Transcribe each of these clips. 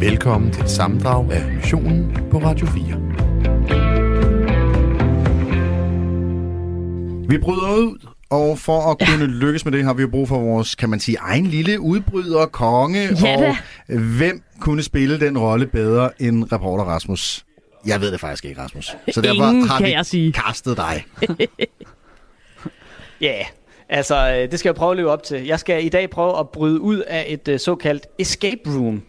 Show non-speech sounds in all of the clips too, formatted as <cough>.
Velkommen til et sammendrag af Missionen på Radio 4. Vi bryder ud, og for at kunne ja. lykkes med det, har vi jo brug for vores, kan man sige, egen lille udbryder, konge. Ja, og hvem kunne spille den rolle bedre end reporter Rasmus? Jeg ved det faktisk ikke, Rasmus. Så derfor Ingen, har kan vi jeg sige. kastet dig. <laughs> Ja, altså øh, det skal jeg prøve at leve op til. Jeg skal i dag prøve at bryde ud af et øh, såkaldt escape room.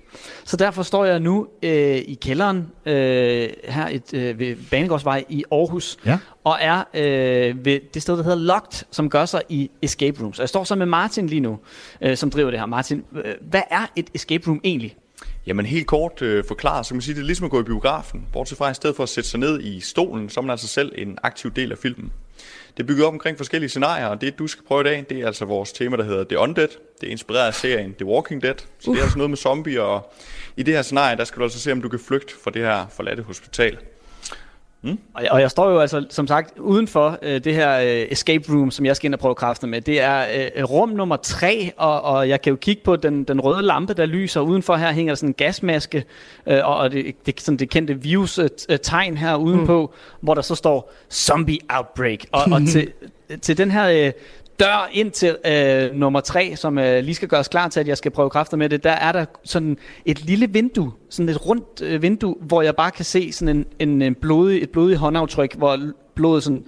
Så derfor står jeg nu øh, i kælderen øh, her et, øh, ved Banegårdsvej i Aarhus. Ja. Og er øh, ved det sted, der hedder Locked, som gør sig i escape rooms. Og jeg står så med Martin lige nu, øh, som driver det her. Martin, øh, hvad er et escape room egentlig? Jamen helt kort øh, forklaret, så kan man sige, det er ligesom at gå i biografen. Bortset fra, i stedet for at sætte sig ned i stolen, så er man altså selv en aktiv del af filmen. Det er bygget op omkring forskellige scenarier, og det du skal prøve i dag, det er altså vores tema, der hedder The Undead. Det er inspireret af serien The Walking Dead, så det er altså noget med zombier, og i det her scenarie, der skal du altså se, om du kan flygte fra det her forladte hospital. Og jeg, og jeg står jo altså, som sagt, uden for øh, det her øh, escape room, som jeg skal ind og prøve kræfter med. Det er øh, rum nummer tre, og, og jeg kan jo kigge på den, den røde lampe, der lyser. Udenfor her hænger der sådan en gasmaske, øh, og, og det, det, sådan det kendte virus-tegn her udenpå, mm. hvor der så står Zombie Outbreak. Og, og til, <laughs> til den her... Øh, dør ind til øh, nummer tre, som øh, lige skal gøres klar til, at jeg skal prøve kræfter med det, der er der sådan et lille vindue, sådan et rundt øh, vindue, hvor jeg bare kan se sådan en, en, en blodig, et blodigt håndaftryk, hvor blodet sådan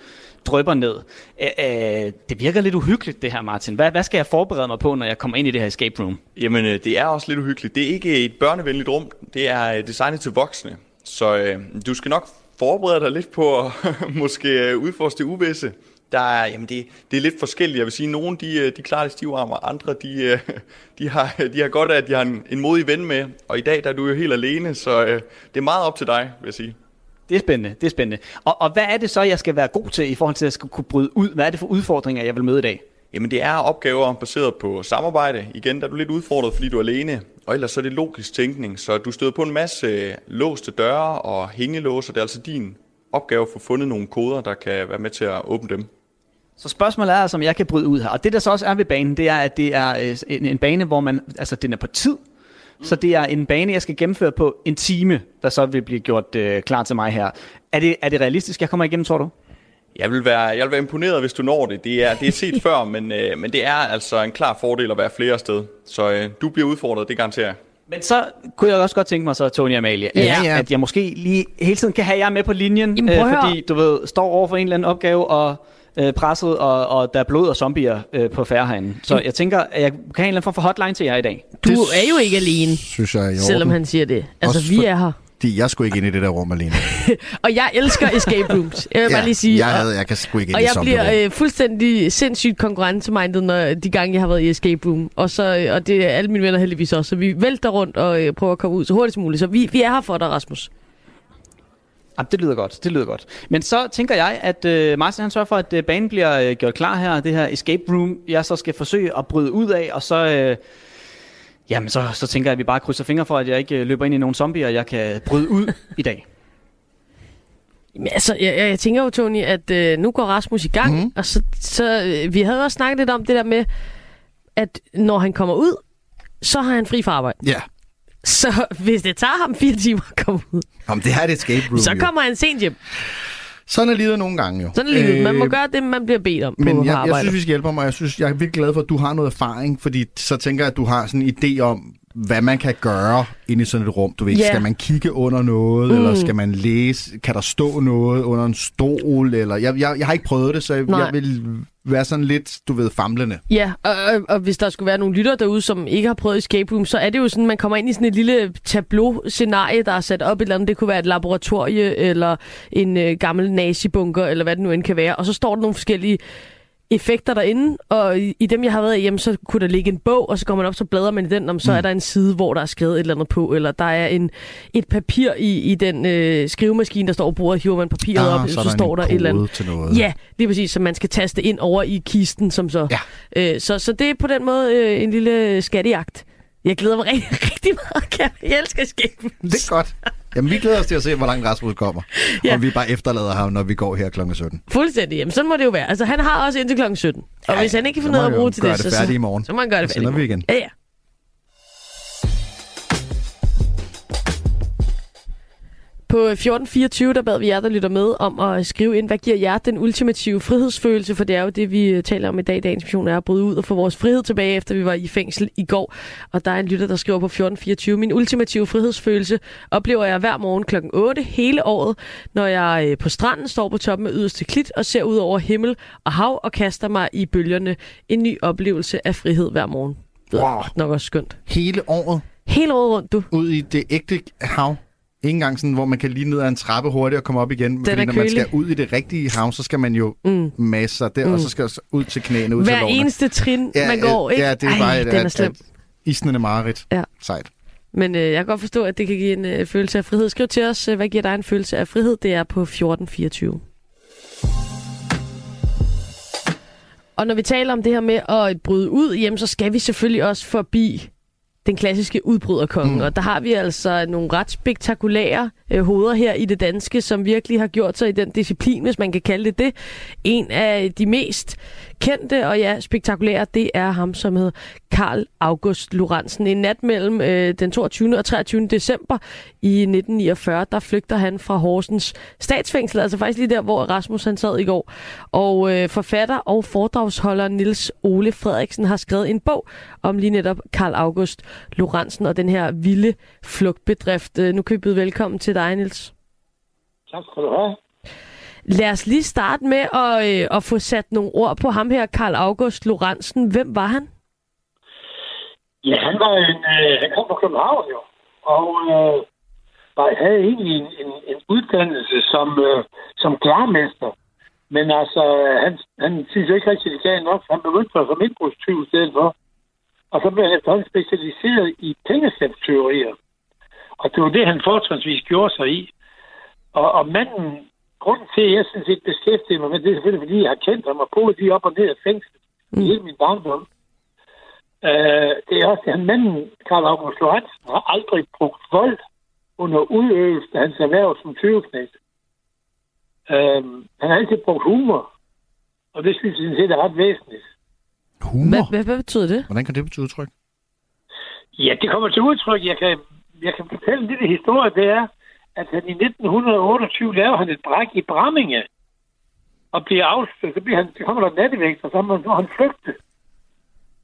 drøber ned. Øh, øh, det virker lidt uhyggeligt, det her, Martin. Hvad, hvad skal jeg forberede mig på, når jeg kommer ind i det her escape room? Jamen, øh, det er også lidt uhyggeligt. Det er ikke et børnevenligt rum, det er øh, designet til voksne. Så øh, du skal nok forberede dig lidt på at <laughs> måske øh, udforske det uvisse. Der er, jamen det, det er lidt forskelligt. Jeg vil sige, at nogle de, øh, de klarer det stive arm, og andre de, øh, <laughs> de, har, de har godt af, at de har en, en modig ven med. Og i dag der er du jo helt alene, så øh, det er meget op til dig, vil jeg sige. Det er spændende, det er spændende. Og, og hvad er det så, jeg skal være god til i forhold til at skal kunne bryde ud? Hvad er det for udfordringer, jeg vil møde i dag? Jamen det er opgaver baseret på samarbejde. Igen, der er du lidt udfordret, fordi du er alene. Og ellers så er det logisk tænkning, så du støder på en masse låste døre og hængelåser. Det er altså din opgave at få fundet nogle koder, der kan være med til at åbne dem. Så spørgsmålet er altså, om jeg kan bryde ud her. Og det, der så også er ved banen, det er, at det er øh, en, en bane, hvor man, altså den er på tid. Så det er en bane, jeg skal gennemføre på en time, der så vil blive gjort øh, klar til mig her. Er det, er det realistisk, jeg kommer igennem, tror du? Jeg vil være, jeg vil være imponeret, hvis du når det. Det er, det er set <laughs> før, men, øh, men det er altså en klar fordel at være flere sted. Så øh, du bliver udfordret, det garanterer jeg. Men så kunne jeg også godt tænke mig så, Tony Amalie, at, Ja, ja. at jeg måske lige hele tiden kan have jer med på linjen, øh, Jamen, høre. fordi du ved, står over for en eller anden opgave og øh, presset, og, og der er blod og zombier øh, på færre herinde. Så jeg tænker, at jeg kan have en eller anden form for hotline til jer i dag. Du Det er jo ikke alene, Synes jeg er i selvom han siger det. Altså, Også vi er her. Fordi jeg skulle ikke ind i det der rum alene. <laughs> Og jeg elsker escape rooms. Jeg vil <laughs> bare lige sige. jeg, og- havde, jeg kan sgu ikke ind Og i jeg sådan bliver øh, fuldstændig sindssygt konkurrencemindet, når de gange, jeg har været i escape room. Og, så, og det er alle mine venner heldigvis også. Så vi vælter rundt og øh, prøver at komme ud så hurtigt som muligt. Så vi, vi er her for dig, Rasmus. Jamen, det lyder godt, det lyder godt. Men så tænker jeg, at øh, Martin han sørger for, at øh, banen bliver øh, gjort klar her, det her escape room, jeg så skal forsøge at bryde ud af, og så, øh, jamen, så, så tænker jeg, at vi bare krydser fingre for, at jeg ikke øh, løber ind i nogle zombier, og jeg kan bryde ud <laughs> i dag. Jamen, altså, jeg, jeg, tænker jo, Tony, at øh, nu går Rasmus i gang. Mm. Og så, så øh, vi havde også snakket lidt om det der med, at når han kommer ud, så har han fri fra arbejde. Ja. Så hvis det tager ham fire timer at komme ud, Om det er et escape room, så jo. kommer han sent hjem. Sådan er livet nogle gange jo. Sådan er livet. Man må Øh, gøre det, man bliver bedt om på Men jeg, jeg arbejde. synes, vi skal hjælpe ham, og jeg, synes, jeg er virkelig glad for, at du har noget erfaring, fordi så tænker jeg, at du har sådan en idé om, hvad man kan gøre inde i sådan et rum. Du ved, Ja. skal man kigge under noget, mm. eller skal man læse? Kan der stå noget under en stol? Eller, jeg, jeg, jeg har ikke prøvet det, så jeg, Nej. jeg vil være sådan lidt, du ved, famlende. Ja, og, og, og hvis der skulle være nogle lyttere derude, som ikke har prøvet escape room, så er det jo sådan, man kommer ind i sådan et lille tableau-scenarie, der er sat op et eller andet. Det kunne være et laboratorie, eller en øh, gammel nazibunker, eller hvad det nu end kan være. Og så står der nogle forskellige effekter derinde, og i, i dem, jeg har været i, jamen, så kunne der ligge en bog, og så går man op, så bladrer man i den, om så mm. er der en side, hvor der er skrevet et eller andet på, eller der er en, et papir i, i den øh, skrivemaskine, der står på bordet, hiver man papiret op, Ah, så, så, er der står der et eller andet. til noget. Ja, lige præcis, så man skal taste ind over i kisten, som så... Ja. Øh, så, så det er på den måde øh, en lille skattejagt. Jeg glæder mig rigtig, <laughs> rigtig meget, Kære. Jeg elsker escape rooms. Det er godt. Jamen, vi glæder os til at se, hvor langt Rasmus kommer. Ja. Og vi bare efterlader ham, når vi går her kl. 17. Fuldstændig. Jamen, sådan må det jo være. Altså, han har også indtil kl. 17. Og Ja, hvis han ikke kan så må noget at bruge til gøre det, det så, færdigt i så, morgen. så må han gøre det Så færdigt. i sender vi morgen. igen. Ja, ja. På 1424, der bad vi jer, der lytter med, om at skrive ind, hvad giver jer den ultimative frihedsfølelse? For det er jo det, vi øh, taler om i dag. Dagens mission er at bryde ud og få vores frihed tilbage, efter vi var i fængsel i går. Og der er en lytter, der skriver på 1424, min ultimative frihedsfølelse oplever jeg hver morgen kl. 8 hele året, når jeg øh, på stranden står på toppen af yderste klit og ser ud over himmel og hav og kaster mig i bølgerne. En ny oplevelse af frihed hver morgen. Det Wow. nok også skønt. Hele året Hele året rundt, du. ud i det ægte hav. Ikke engang sådan, hvor man kan lige ned ad en trappe hurtigt og komme op igen. Den Fordi når man skal ud i det rigtige hav, så skal man jo Mm. masse sig der, mm. og så skal man ud til knæene, ud til Hver lårene. eneste trin, man går, ikke? Ja, det er Ej, bare, den er slem. isen er meget Ja. Sejt. Men øh, jeg kan godt forstå, at det kan give en øh, følelse af frihed. Skriv til os, øh, hvad giver dig en følelse af frihed? Det er på 1424. Og når vi taler om det her med at bryde ud, jamen, så skal vi selvfølgelig også forbi den klassiske udbryderkonge. Mm. Og der har vi altså nogle ret spektakulære øh, hoveder her i det danske, som virkelig har gjort sig i den disciplin, hvis man kan kalde det det. En af de mest kendte og ja, spektakulære, det er ham, som hedder Karl August Lorentzen. En nat mellem øh, den 22. og 23. december i 1949, der flygter han fra Horsens statsfængsel, altså faktisk lige der, hvor Rasmus han sad i går. Og øh, forfatter og foredragsholder Nils Ole Frederiksen har skrevet en bog om lige netop Karl August Lorentzen og den her vilde flugtbedrift. Øh, Nu kan vi byde velkommen til dig, Nils. Tak skal du have. Lad os lige starte med at, øh, at få sat nogle ord på ham her, Karl August Lorentzen. Hvem var han? Ja, han var en, øh, han kom fra København jo, og øh, var, havde egentlig en, en, en uddannelse som, øh, som klærmester. Men altså, han, han synes ikke rigtig, det gav nok, så han begyndte som indbrudstyv i stedet for. Og så blev han efterhånden specialiseret i pengeskabsteorier. Og det var det, han fortrinsvis gjorde sig i. Og, og manden, grunden til, at jeg sådan set beskæftiger mig med det, er selvfølgelig, fordi jeg har kendt ham og boet lige op og ned af fængslet mm. i hele min barndom. Øh, det er også, at manden, Karl August Lorentzen, har aldrig brugt vold under udøvelse af hans erhverv som tyveknægt. Øh, han har altid brugt humor, og det synes jeg sådan set er ret væsentligt. Humor? Hvad, hvad, hvad betyder det? Hvordan kan det betyde udtryk? Ja, det kommer til udtryk. Jeg kan, jeg kan fortælle en lille historie. Det er, at han i 1928 laver han et bræk i Bramminge og bliver afsløret. Så, bliver han, så kommer der nattevægt, og så må må han flygte.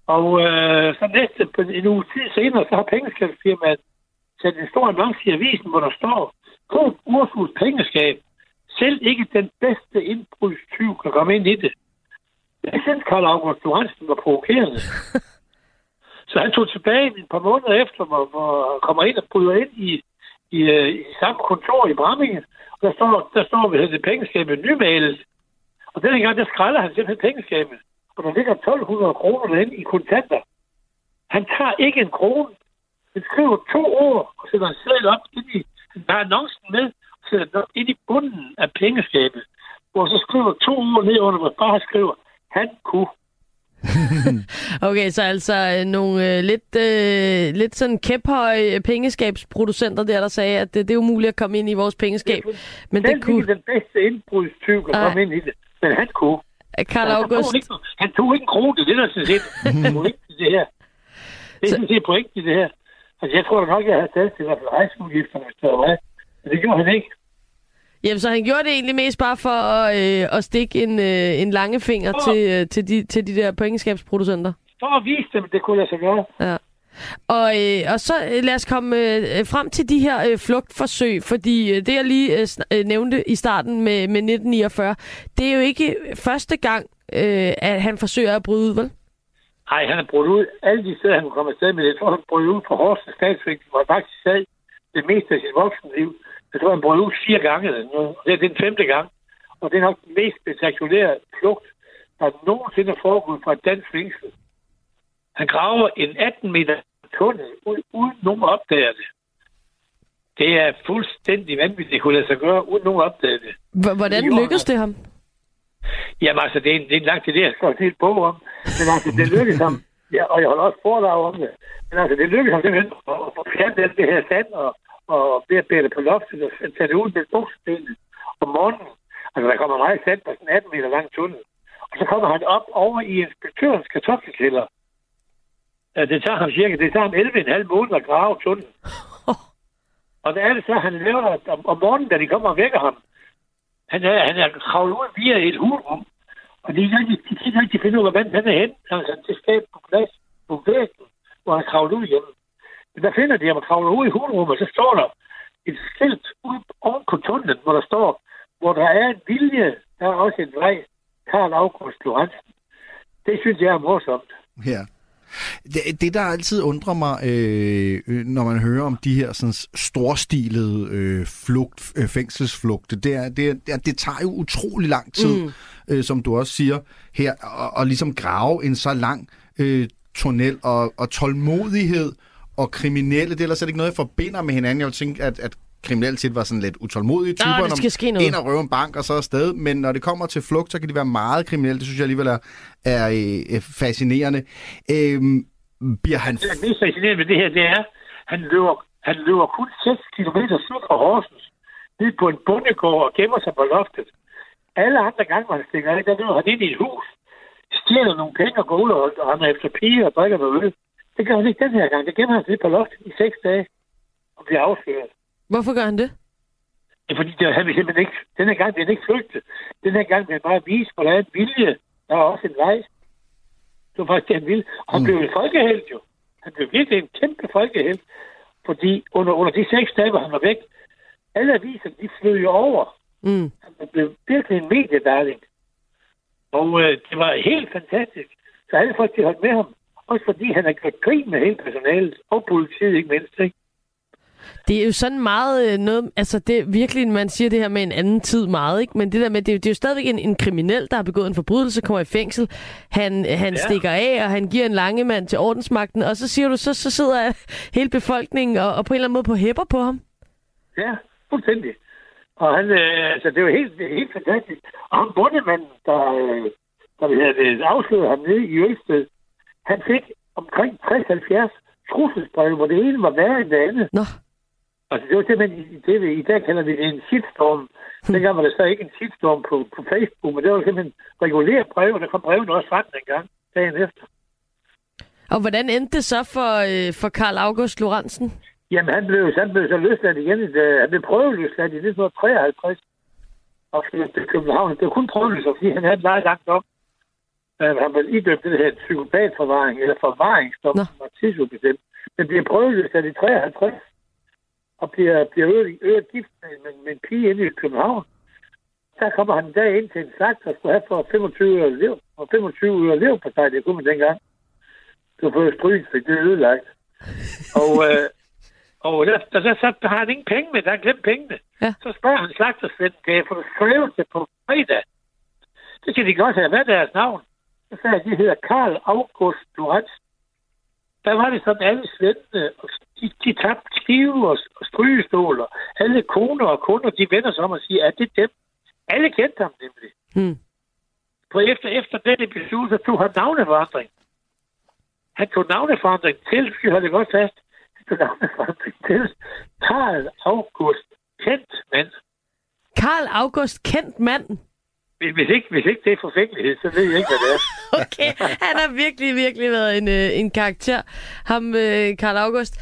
Og øh, så næste på en uge tid senere, så har pengeskabsfirmaet sat en stor annonce i avisen, hvor der står, god Ursus pengeskab. Selv ikke den bedste indbrudstyv kan komme ind i det. Det synes Karl August Johansen var provokerende. <laughs> Så han tog tilbage et par måneder efter, hvor, hvor han kommer ind og bryder ind i, i, øh, i samme kontor i Brammingen. Og der står, der står ved det pengeskabet nymalet. Og denne gang, der skralder han simpelthen pengeskabet. Og der ligger 1200 kroner derinde i kontanter. Han tager ikke en krone. Han skriver to ord og sætter en sædel op ind i, han tager annoncen med og sætter den op ind i bunden af pengeskabet. Hvor så skriver to ord ned under, hvor bare skriver, han kunne. <laughs> Okay, så altså øh, nogle øh, lidt, øh, lidt sådan kæphøje pengeskabsproducenter der, der sagde, at det, det er umuligt at komme ind i vores pengeskab. Men Selv det kunne ikke den bedste indbrudstyv kan Nej. komme ind i det. Men han kunne. Karl Han August. tog, ikke, han tog ikke en krone, det er det, der er sådan set pointen i det her. Det er Så- sådan set pointen i det her. Altså, jeg tror da nok, jeg havde taget til i hvert fald rejseudgifterne, hvis det var mig. Men det gjorde han ikke. Jamen, så han gjorde det egentlig mest bare for at, øh, at stikke en, øh, en langefinger Åh. til, øh, til, de, til de der pengeskabsproducenter. For at vise dem, det kunne lade sig gøre. Ja. Og, øh, og så øh, lad os komme øh, frem til de her øh, flugtforsøg, fordi øh, det, jeg lige øh, øh, nævnte i starten med, med 1949, det er jo ikke første gang, øh, at han forsøger at bryde ud, vel? Nej, han har brudt ud alle de steder, han kunne komme afsted med det. Jeg tror, han brød ud på Horsens statsfængsel, hvor han faktisk sad det meste af sit voksenliv. Jeg tror, han brød ud fire gange. Og Det er den femte gang. Og det er nok den mest spektakulære flugt, der nogensinde er foregået fra et dansk fængsel. Han graver en 18 meter tunnel ud, uden nogen opdager det. Det er fuldstændig vanvittigt, det kunne lade sig gøre, uden nogen opdager det. Hvordan lykkedes det ham? Jamen altså, det er en, det er en lang tid, det jeg skrevet en hel bog om. Men altså, det lykkedes ham. Ja, og jeg holder også foredrag om det. Men altså, det lykkedes ham simpelthen at at fjerne alt det her sand og, og bearbejde det på loftet og tage det ud med bogstenet om morgenen. Altså, der kommer meget sand på sådan en 18 meter lang tunnel. Og så kommer han op over i inspektørens kartoffelkælder. Det tager ham cirka, det tager ham 11,5 måneder at grave tunnelen. <laughs> Og der er det så, han laver om, om morgenen, da de kommer og vækker ham. Han er, han er kravlet ud via et hulrum. Og de, de, de kan ikke finde ud af, hvordan han er hen. Han er til skab på plads på væggen, hvor han kravlet ud hjemme. Men der finder de ham og kravler ud i hulrummet, og så står der et skilt ude oven på tunnelen, hvor der står, hvor der er en vilje, der er også en vej. Karl August Lorentzen. Det synes jeg er morsomt. Ja. Det, det, der altid undrer mig, øh, når man hører om de her sådan, storstilede øh, flugt, øh, fængselsflugte, det, er, det, er, det tager jo utrolig lang tid, mm. øh, som du også siger her, at, at ligesom grave en så lang øh, tunnel og, og tålmodighed og kriminelle, det er ellers ikke noget, jeg forbinder med hinanden. Jeg vil tænke, at, at kriminalitet var sådan lidt utålmodige typer, Nå, det skal ske noget. ind og røve en bank og så afsted, men når det kommer til flugt, så kan de være meget kriminelle. Det synes jeg alligevel er, er øh, fascinerende. Øhm, bliver han... Det mest fascinerende ved det her, det er, han løber, han løber kun 6 km syd for Horsens, ned på en bondegård og gemmer sig på loftet. Alle andre gange, hvor han stikker af, der løber han ind i et hus, stjæler nogle penge og går ud og, og han er efter piger og drikker noget øl. Det gør han ikke den her gang. Det gemmer han sig på loftet i 6 dage og bliver afsløret. Hvorfor gør han det? Det er fordi, det, han simpelthen ikke, den her gang vil han ikke flygte. Den her gang vil han bare vise, hvor der er en vilje. Der er også en vej. Det var faktisk det, han ville. Og han Mm. blev en folkehelt jo. Han blev virkelig en kæmpe folkehelt. Fordi under, under de seks dage, hvor han var væk, alle aviser, de flød jo over. Mm. Han blev virkelig en mediedarling. Og øh, det var helt fantastisk. Så alle folk, de holdt med ham. Også fordi han har gjort grin med hele personalet. Og politiet ikke mindst. Ikke? Det er jo sådan meget øh, noget, altså det er virkelig, man siger det her med en anden tid meget, ikke? Men det der med, det, er jo- det er jo stadigvæk en, en kriminel, der har begået en forbrydelse, kommer i fængsel, han, han ja. Stikker af, og han giver en lange mand til ordensmagten, og så siger du, så, så sidder <laughs> hele befolkningen og, og på en eller anden måde på hæpper på ham. Ja, fuldstændig. Og han, øh, altså, det var helt, helt fantastisk. Og ham bundemanden, der, øh, der havde afsløret ham nede i Ølsted, han fik omkring 60-70 trusselsbreve, hvor det ene var værre end det andet. Nå, Altså, det var simpelthen, det, vi- i dag kalder vi det en shitstorm. Dengang var der så ikke en shitstorm på, på Facebook, men det var simpelthen reguleret brev, og der kom brevene også frem dengang, dagen efter. og hvordan endte det så for, øh, for Karl August Lorentzen? Jamen, han blev, han blev så løsladt igen. i- Han blev prøveløsladt i 1953 og flyttede til København. Det var kun prøveløsladt, fordi han havde meget langt op. Øh, Han blev idømt det her psykopatforvaring, eller forvaringsdom, som var tidsubestemt. Men bliver prøveløsladt i 53 og bliver, bliver øget, øget gift med, med, med, en pige inde i København. Der kommer han en dag ind til en slagt, der skulle have for 25 øre lev, og 25 øre lev på sig, det kunne man dengang. Det var for stryg, for det er ødelagt. Og, <laughs> øh, og der, der, der, så har han ingen penge med, der har glemt pengene. Ja. Så spørger han slagtersvend, kan jeg få det skrevet til på fredag? Det skal de godt have. Hvad er deres navn? Jeg, de hedder Karl August Lorenz. Der var det sådan, alle svendene, de, de tabte skive og, og strygestoler. Alle koner og kunder, de vender sig om og siger, at det er dem. Alle kendte ham nemlig. Hmm. For efter, efter den episode, så tog han navneforandring. Han tog navneforandring til, skal jeg holde det godt fast, han tog navneforandring til Karl August Kendt mand. Karl August kendt mand. Hvis ikke, hvis ikke det er forfængelighed, så ved jeg ikke, hvad det er. <laughs> Okay, han har virkelig, virkelig været en, øh, en karakter. Ham, øh, Karl August.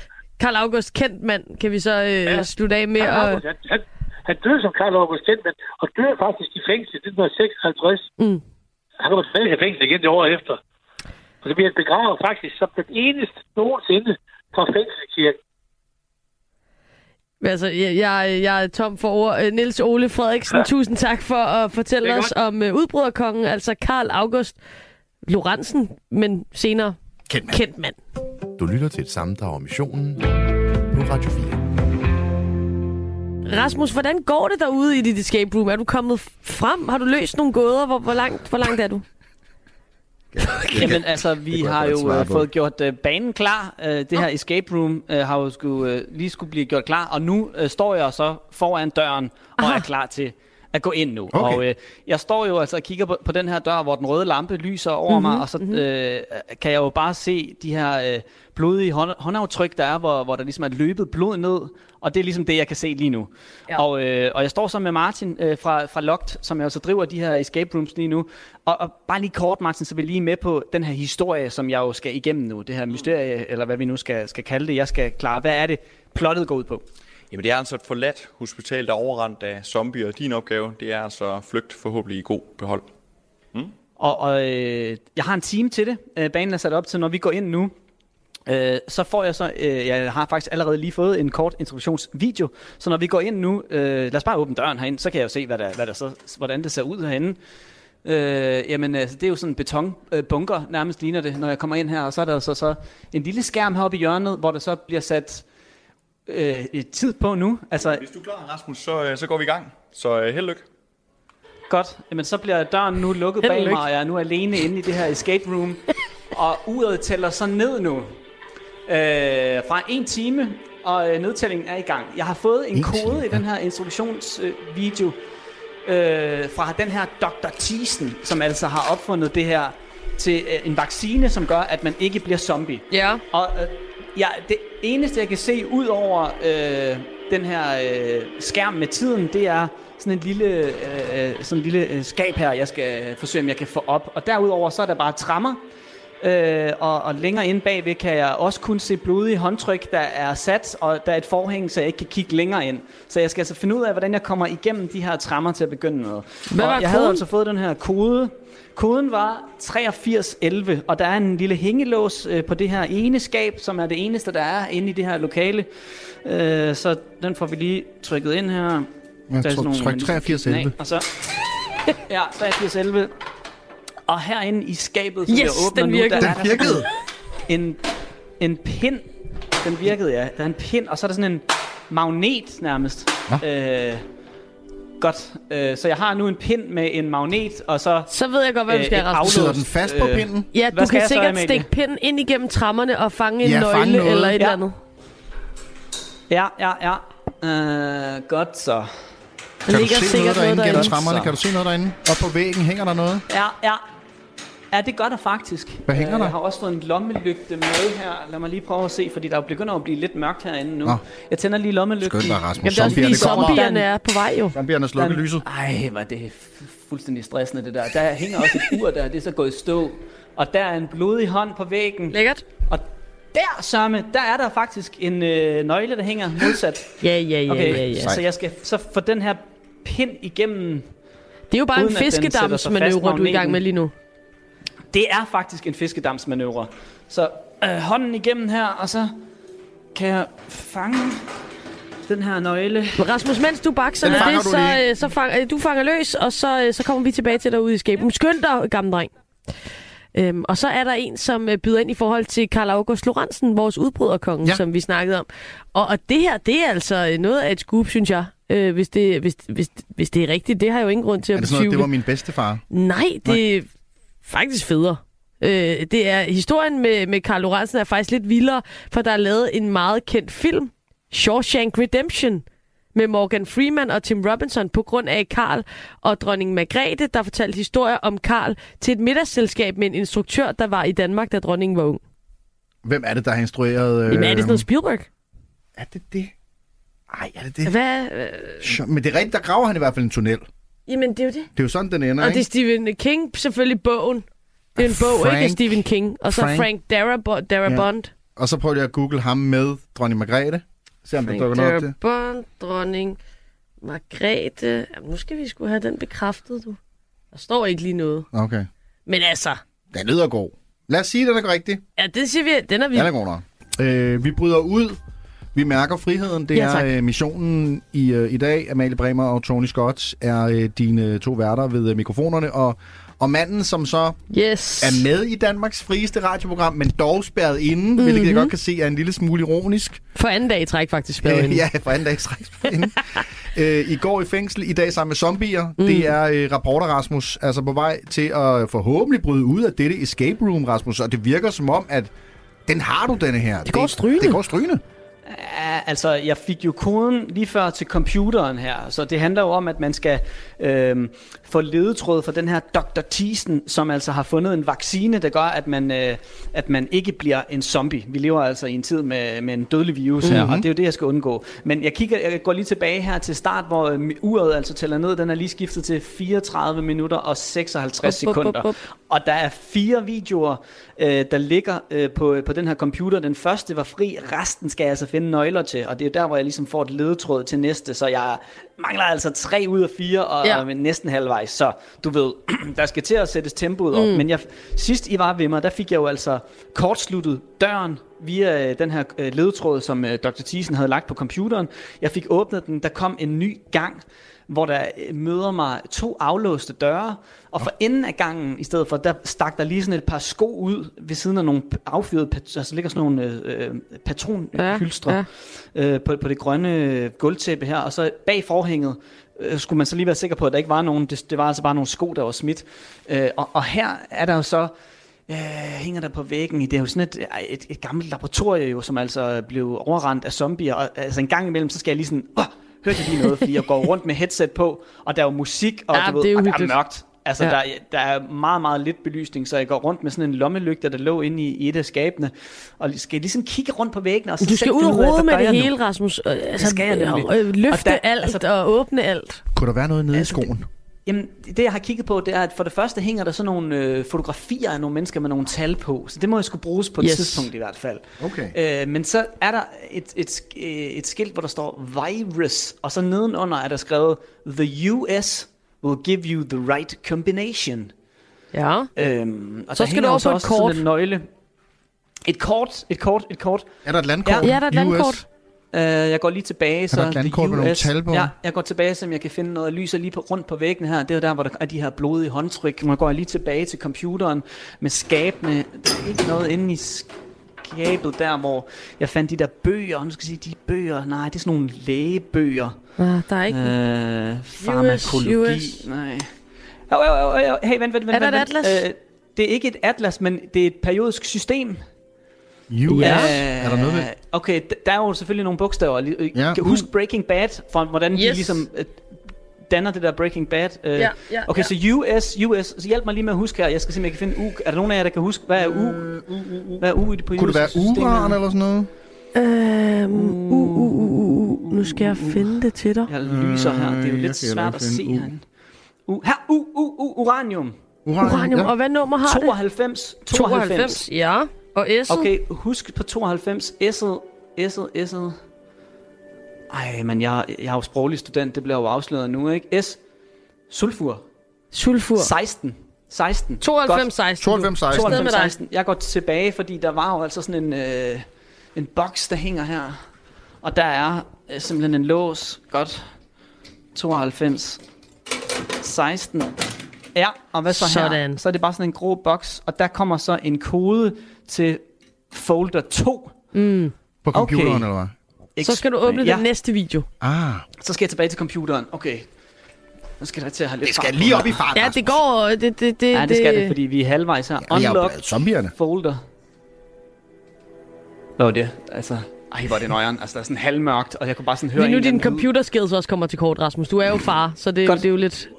Karl August kendt mand, kan vi så øh, ja. Slutte af med. Karl Og, August, han, han, han døde som Karl August Kendt mand, og døde faktisk i fængsel i 1956. mm. Han kommer tilbage til fængsel igen det år efter. Og så bliver han begravet faktisk som den eneste nogensinde fra fængselskirken. Altså, jeg, jeg, jeg er tom for ord. Øh, Niels Ole Frederiksen, ja. tusind tak for at fortælle os om uh, udbryderkongen, altså Karl August Lorentzen, men senere Kendt mand. kendt mand. Du lytter til et sammendrag af missionen på Radio 4. Rasmus, hvordan går det derude i dit escape room? Er du kommet frem? Har du løst nogle gåder? Hvor, hvor, langt, hvor langt er du? Jamen altså, vi <laughs> har jo uh, på. fået gjort uh, banen klar. Uh, det her escape room uh, har jo skulle, uh, lige skulle blive gjort klar, og nu uh, står jeg så foran døren og Aha. er klar til at gå ind nu. Okay. Og øh, jeg står jo altså og kigger på, på den her dør, hvor den røde lampe lyser over mm-hmm, mig, og så øh, kan jeg jo bare se de her øh, blodige hånd, håndaftryk, der er, hvor, hvor der ligesom er løbet blod ned, og det er ligesom det, jeg kan se lige nu. Ja. Og, øh, og jeg står så med Martin øh, fra, fra Locked, som jeg også driver de her escape rooms lige nu. Og, og bare lige kort, Martin, så vil jeg lige med på den her historie, som jeg jo skal igennem nu. Det her mysterie, eller hvad vi nu skal, skal kalde det. Jeg skal klare. Hvad er det, plottet går ud på? Jamen det er altså et forladt hospital, der er overrendt af zombier. Din opgave, det er altså at flygte forhåbentlig i god behold. Og, og øh, jeg har en time til det. Øh, banen er sat op til, når vi går ind nu, øh, så får jeg så, øh, jeg har faktisk allerede lige fået en kort introduktionsvideo, så når vi går ind nu, øh, lad os bare åbne døren herinde, så kan jeg jo se, hvad der, hvad der så, hvordan det ser ud herinde. Øh, jamen, altså, det er jo sådan en betonbunker, nærmest ligner det, når jeg kommer ind her, og så er der så, så en lille skærm heroppe i hjørnet, hvor der så bliver sat øh, et tid på nu. Altså, Hvis du er klar, Rasmus, så, øh, så går vi i gang. Så øh, held og lykke. Godt, jamen så bliver døren nu lukket Held bag lykke. mig, og jeg er nu alene inde i det her escape room. og uret tæller så ned nu. Øh, fra en time, og øh, nedtællingen er i gang. Jeg har fået en En kode time, i den her instruktionsvideo øh, fra den her Dr. Thiesen, som altså har opfundet det her til øh, en vaccine, som gør, at man ikke bliver zombie. Ja. Og øh, ja, det eneste, jeg kan se ud over øh, den her øh, skærm med tiden, det er sådan en lille, øh, øh, sådan en lille øh, skab her, jeg skal forsøge, om jeg kan få op. Og derudover, så er der bare trammer. Øh, og, og længere inde bagved kan jeg også kun se blodige håndtryk, der er sat, og der er et forhæng, så jeg ikke kan kigge længere ind. Så jeg skal altså finde ud af, hvordan jeg kommer igennem de her trammer til at begynde med. Hvad og var jeg havde koden? altså fået den her kode. Koden var 8311, og der er en lille hængelås øh, på det her ene skab, som er det eneste, der er inde i det her lokale. Øh, så den får vi lige trykket ind her. Er nogle, tryk man lige skal kigge 8311. af, Og så, <laughs> ja, 8311. Og herinde i skabet, som Yes, jeg åbner den nu, virkede. der er Den der virkede. en, en pind. Den virkede, ja. Der er en pind, og så er der sådan en magnet nærmest. Øh, godt. Øh, så jeg har nu en pind med en magnet, og så... Så ved jeg godt, hvad du Øh, skal, et Rasmus. Sidder den fast på Øh, pinden? Ja, Hvad du kan jeg så, sikkert Amalie? stikke pinden ind igennem trammerne og fange en Ja, nøgle fange noget. eller et Ja. eller andet. Ja, ja, ja. Øh, godt så. Der Kan du ligger se noget sikkert derinde noget gennem derinde. trammerne? Så. Kan du se noget derinde? Op på væggen hænger der noget? Ja, ja. Ja, det gør der faktisk. Hvad hænger Øh, der? Jeg har også fået en lommelygte med her. Lad mig lige prøve at se, fordi der begynder at blive lidt mørkt herinde nu. Nå. Jeg tænder lige lommelygten. Skynd dig, Rasmus. Jamen, det er også fordi Zombierne zombierne er på vej jo. Zombierne er slukket lyset. Ej, hvor er det fuldstændig stressende det der. Der hænger også et ur der, det er så gået i stå. Og der er en blodig hånd på væggen. Lækkert. Og der, Sørme, der er der faktisk en øh, nøgle, der hænger modsat. Ja, ja, ja, Okay, ja, ja. Så jeg skal så få den her pind igennem. Det er jo bare en fiskedamsmanøvre, du er i gang med lige nu. Det er faktisk en fiskedamsmanøvre. Så øh, hånden igennem her, og så kan jeg fange den her nøgle. Rasmus, mens du bakser med det, så, øh, så fanger, øh, du fanger løs, og så, øh, så kommer vi tilbage til dig ude i skabet. Skynd dig, gamle dreng. Øhm, og så er der en, som øh, byder ind i forhold til Karl August Lorentzen, vores udbryderkonge, Ja. som vi snakkede om. Og, og det her, det er altså noget af et scoop, synes jeg. Øh, hvis, det, hvis, hvis, hvis det er rigtigt, det har jeg jo ingen grund til at Er det sådan noget, det betvivle. var min bedstefar? Nej, det er faktisk federe. Øh, det er historien med, med Karl Lorentzen er faktisk lidt vildere, for der er lavet en meget kendt film, Shawshank Redemption, med Morgan Freeman og Tim Robinson på grund af Karl og dronning Margrethe, der fortalte historier om Karl til et middagsselskab med en instruktør, der var i Danmark, da dronningen var ung. Hvem er det, der har instrueret... Øh, Jamen er det sådan noget Spielberg? Er det det? Ej, er det det? Hvad? Øh, Men det er rigtigt, der graver han i hvert fald en tunnel. Jamen det er jo det. Det er jo sådan, den ender, Og det er ikke? Stephen King, selvfølgelig bogen. Det er en bog, Frank- ikke af Stephen King. Og så Frank- Frank, Darabont. Darabont. Og så prøver jeg at google ham med dronning Margrethe. Se om der dukker noget op til. Darabont, dronning, Margrethe. Jamen, nu skal vi skulle have den bekræftet, du. Der står ikke lige noget. Okay. Men altså, Den lyder god. Lad os sige, at den er rigtig. ja, det siger vi, den er vi. Den er god nok. Øh, vi bryder ud. Vi mærker friheden. Det Ja, er øh, missionen i, øh, i dag. Amalie Bremer og Tony Scott er øh, dine to værter ved øh, mikrofonerne. Og, og manden, som så Yes. er med i Danmarks frieste radioprogram, men dog spærret inde, mm-hmm. hvilket jeg godt kan se er en lille smule ironisk. For anden dag i træk faktisk spæret Øh, <laughs> ja, for anden dags spærret inde. <laughs> øh, I går i fængsel, i dag sammen med zombier. Mm. Det er øh, rapporter, Rasmus, altså på vej til at forhåbentlig bryde ud af dette escape room, Rasmus. Og det virker som om, at den har du, denne her. Det går strygende. Det går strygende. Altså, jeg fik jo koden lige før til computeren her, så det handler jo om, at man skal øh, få ledetråd for den her Dr. Thiesen, som altså har fundet en vaccine, der gør, at man, øh, at man ikke bliver en zombie. Vi lever altså i en tid med, med en dødelig virus her, Mhm. og det er jo det, jeg skal undgå. Men jeg, kigger, jeg går lige tilbage her til start, hvor øh, uret altså tæller ned. Den er lige skiftet til 34 minutter og 56 Up, up, up, sekunder. Og der er fire videoer, øh, der ligger øh, på, på den her computer. Den første var fri, resten skal jeg altså finde nøgler til, og det er der, hvor jeg ligesom får et ledetråd til næste, så jeg mangler altså tre ud af fire, og, Ja. og næsten halvvejs, så du ved, <clears throat> der skal til at sættes tempoet op, mm. men jeg, sidst I var ved mig, der fik jeg jo altså kortsluttet døren via øh, den her øh, ledetråd, som øh, Dr. Thiesen havde lagt på computeren. Jeg fik åbnet den, der kom en ny gang, hvor der øh, møder mig to aflåste døre, og for enden af gangen, i stedet for, der stak der lige sådan et par sko ud ved siden af nogle affyrede, altså ligger sådan nogle øh, patronhylstre Ja, ja, øh, på, på det grønne gulvtæppe her, og så bag forhænget øh, skulle man så lige være sikker på, at der ikke var nogen, det, det var altså bare nogle sko, der var smidt. Øh, og, og her er der jo så, øh, hænger der på væggen i, det er jo sådan et, et, et gammelt laboratorium, jo, som altså blev overrendt af zombier, og altså en gang imellem, så skal jeg lige sådan, åh, hørte jeg lige noget, fordi jeg går rundt med headset på, og der er jo musik, og, Ja, du ved, det er og der er mørkt. Altså, Ja. der, er- der er meget, meget lidt belysning, så jeg går rundt med sådan en lommelygte, der lå inde i, i et af skabene, og skal ligesom kigge rundt på væggene. Og så Du skal ud og rode med det jeg nu? hele, Rasmus. Øh, Altså, skal jeg nemlig. øh, løfte Og der- alt altså- og åbne alt. Kunne der være noget nede i Altså, det- skoen? Jamen, det jeg har kigget på, det er, at for det første hænger der sådan nogle øh, fotografier af nogle mennesker med nogle tal på, så det må jeg skulle bruges på et Yes. tidspunkt i hvert fald. Okay. Øh, men så er der et, et, øh, et skilt, hvor der står virus, og så nedenunder er der skrevet, The US will give you the right combination. Ja. Øhm, og Så skal du jo over på et også sådan kort. en nøgle. Et kort, et kort, et kort. Er der et landkort? Ja, der er et landkort. Uh, jeg går lige tilbage, så der et landkort med nogle tal på? Ja, jeg går tilbage, så jeg kan finde noget lyser lige på, rundt på væggen her. Det er der, hvor der er de her blodige håndtryk. Nu går jeg lige tilbage til computeren med skabene. Der er ikke noget inde i skabet der, hvor jeg fandt de der bøger. Nu skal jeg sige, de bøger, nej, det er sådan nogle lægebøger. Ja, der er ikke... Øh, farmakologi, US. nej. Jo, jo, jo, jo, hey, vent, vent, vent. Er der et vent, atlas? Øh, det er ikke et atlas, men det er et periodisk system. US? Ja. Er der noget ved? Øh, Okay, d- der er jo selvfølgelig nogle bogstaver. Li- Ja. Huske Breaking Bad, for hvordan yes. de ligesom øh, danner det der Breaking Bad. Øh, Ja, ja, okay, ja. så US, US, så hjælp mig lige med at huske her. Jeg skal se, om jeg kan finde U. Er der nogen af jer, der kan huske, hvad er U? Hvad er U i det Kunne det være uran eller sådan noget? Øhm, uh, uh, uh, uh, uh. Nu skal jeg finde det til dig. Jeg lyser her. Det er jo Øh, lidt svært at se U. herinde. U. Her, U, U, U, uranium. Uran, Uranium. ja. Og hvad nummer har det? 92. 92. 92, ja. Og S'et? Okay, husk på 92. S'et, S'et, S'et. Ej, men jeg, jeg er jo sproglig student, det bliver jo afsløret nu, ikke? S. Sulfur. Sulfur. 16. 16. 92, 16. 92, 16. Afsted med 92, dig. 16. Jeg går tilbage, fordi der var jo altså sådan en, øh, en boks, der hænger her. Og der er øh, simpelthen en lås. Godt. 92. 16. Ja, og hvad så her? Sådan. Så er det bare sådan en grå boks, og der kommer så en kode til folder 2. På computeren, Okay. eller hvad? Så skal du åbne ja. den næste video. Ah. Så skal jeg tilbage til computeren. Okay. Nu skal der til at have lidt Det skal lige op i fart. Ja, det går... Det, det, det, Ja, det skal det, fordi vi er halvvejs her. Jeg er jo Unlock zombierne. folder. Hvad var det? Altså, ej, hvor er det nøjeren. Altså, der er sådan halvmørkt, og jeg kunne bare sådan høre Lige nu din computer skills også kommer til kort, Rasmus. Du er jo far, så det, Godt. det er jo lidt...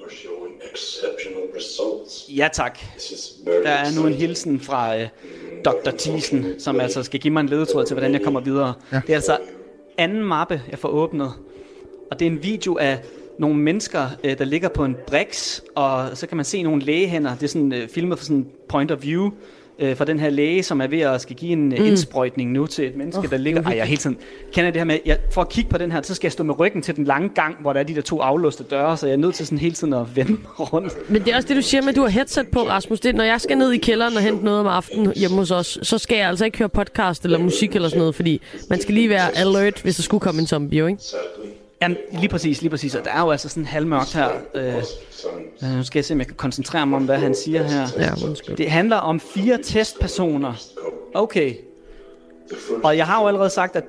Ja, tak. Der er nu en hilsen fra øh, Dr. Thiesen, som altså skal give mig en ledetråd til, hvordan jeg kommer videre. Ja. Det er altså anden mappe, jeg får åbnet. Og det er en video af nogle mennesker, øh, der ligger på en brix, og så kan man se nogle lægehænder. Det er sådan øh, filmet fra sådan point of view øh, fra den her læge, som er ved at skal give en mm. indsprøjtning nu til et menneske, oh, der ligger... Ej, jeg hele tiden... Kender det her med, jeg, for at kigge på den her, så skal jeg stå med ryggen til den lange gang, hvor der er de der to aflåste døre, så jeg er nødt til sådan hele tiden at vende rundt. Men det er også det, du siger med, at du har headset på, Rasmus. Det, når jeg skal ned i kælderen og hente noget om aftenen hjemme hos os, så skal jeg altså ikke høre podcast eller musik eller sådan noget, fordi man skal lige være alert, hvis der skulle komme en zombie, ikke? Jamen, lige præcis, lige præcis. Og der er jo altså sådan halvmørkt her. Øh, øh, nu skal jeg se, om jeg kan koncentrere mig om, hvad han siger her. Ja, undskyld. Det handler om fire testpersoner. Okay. Og jeg har jo allerede sagt, at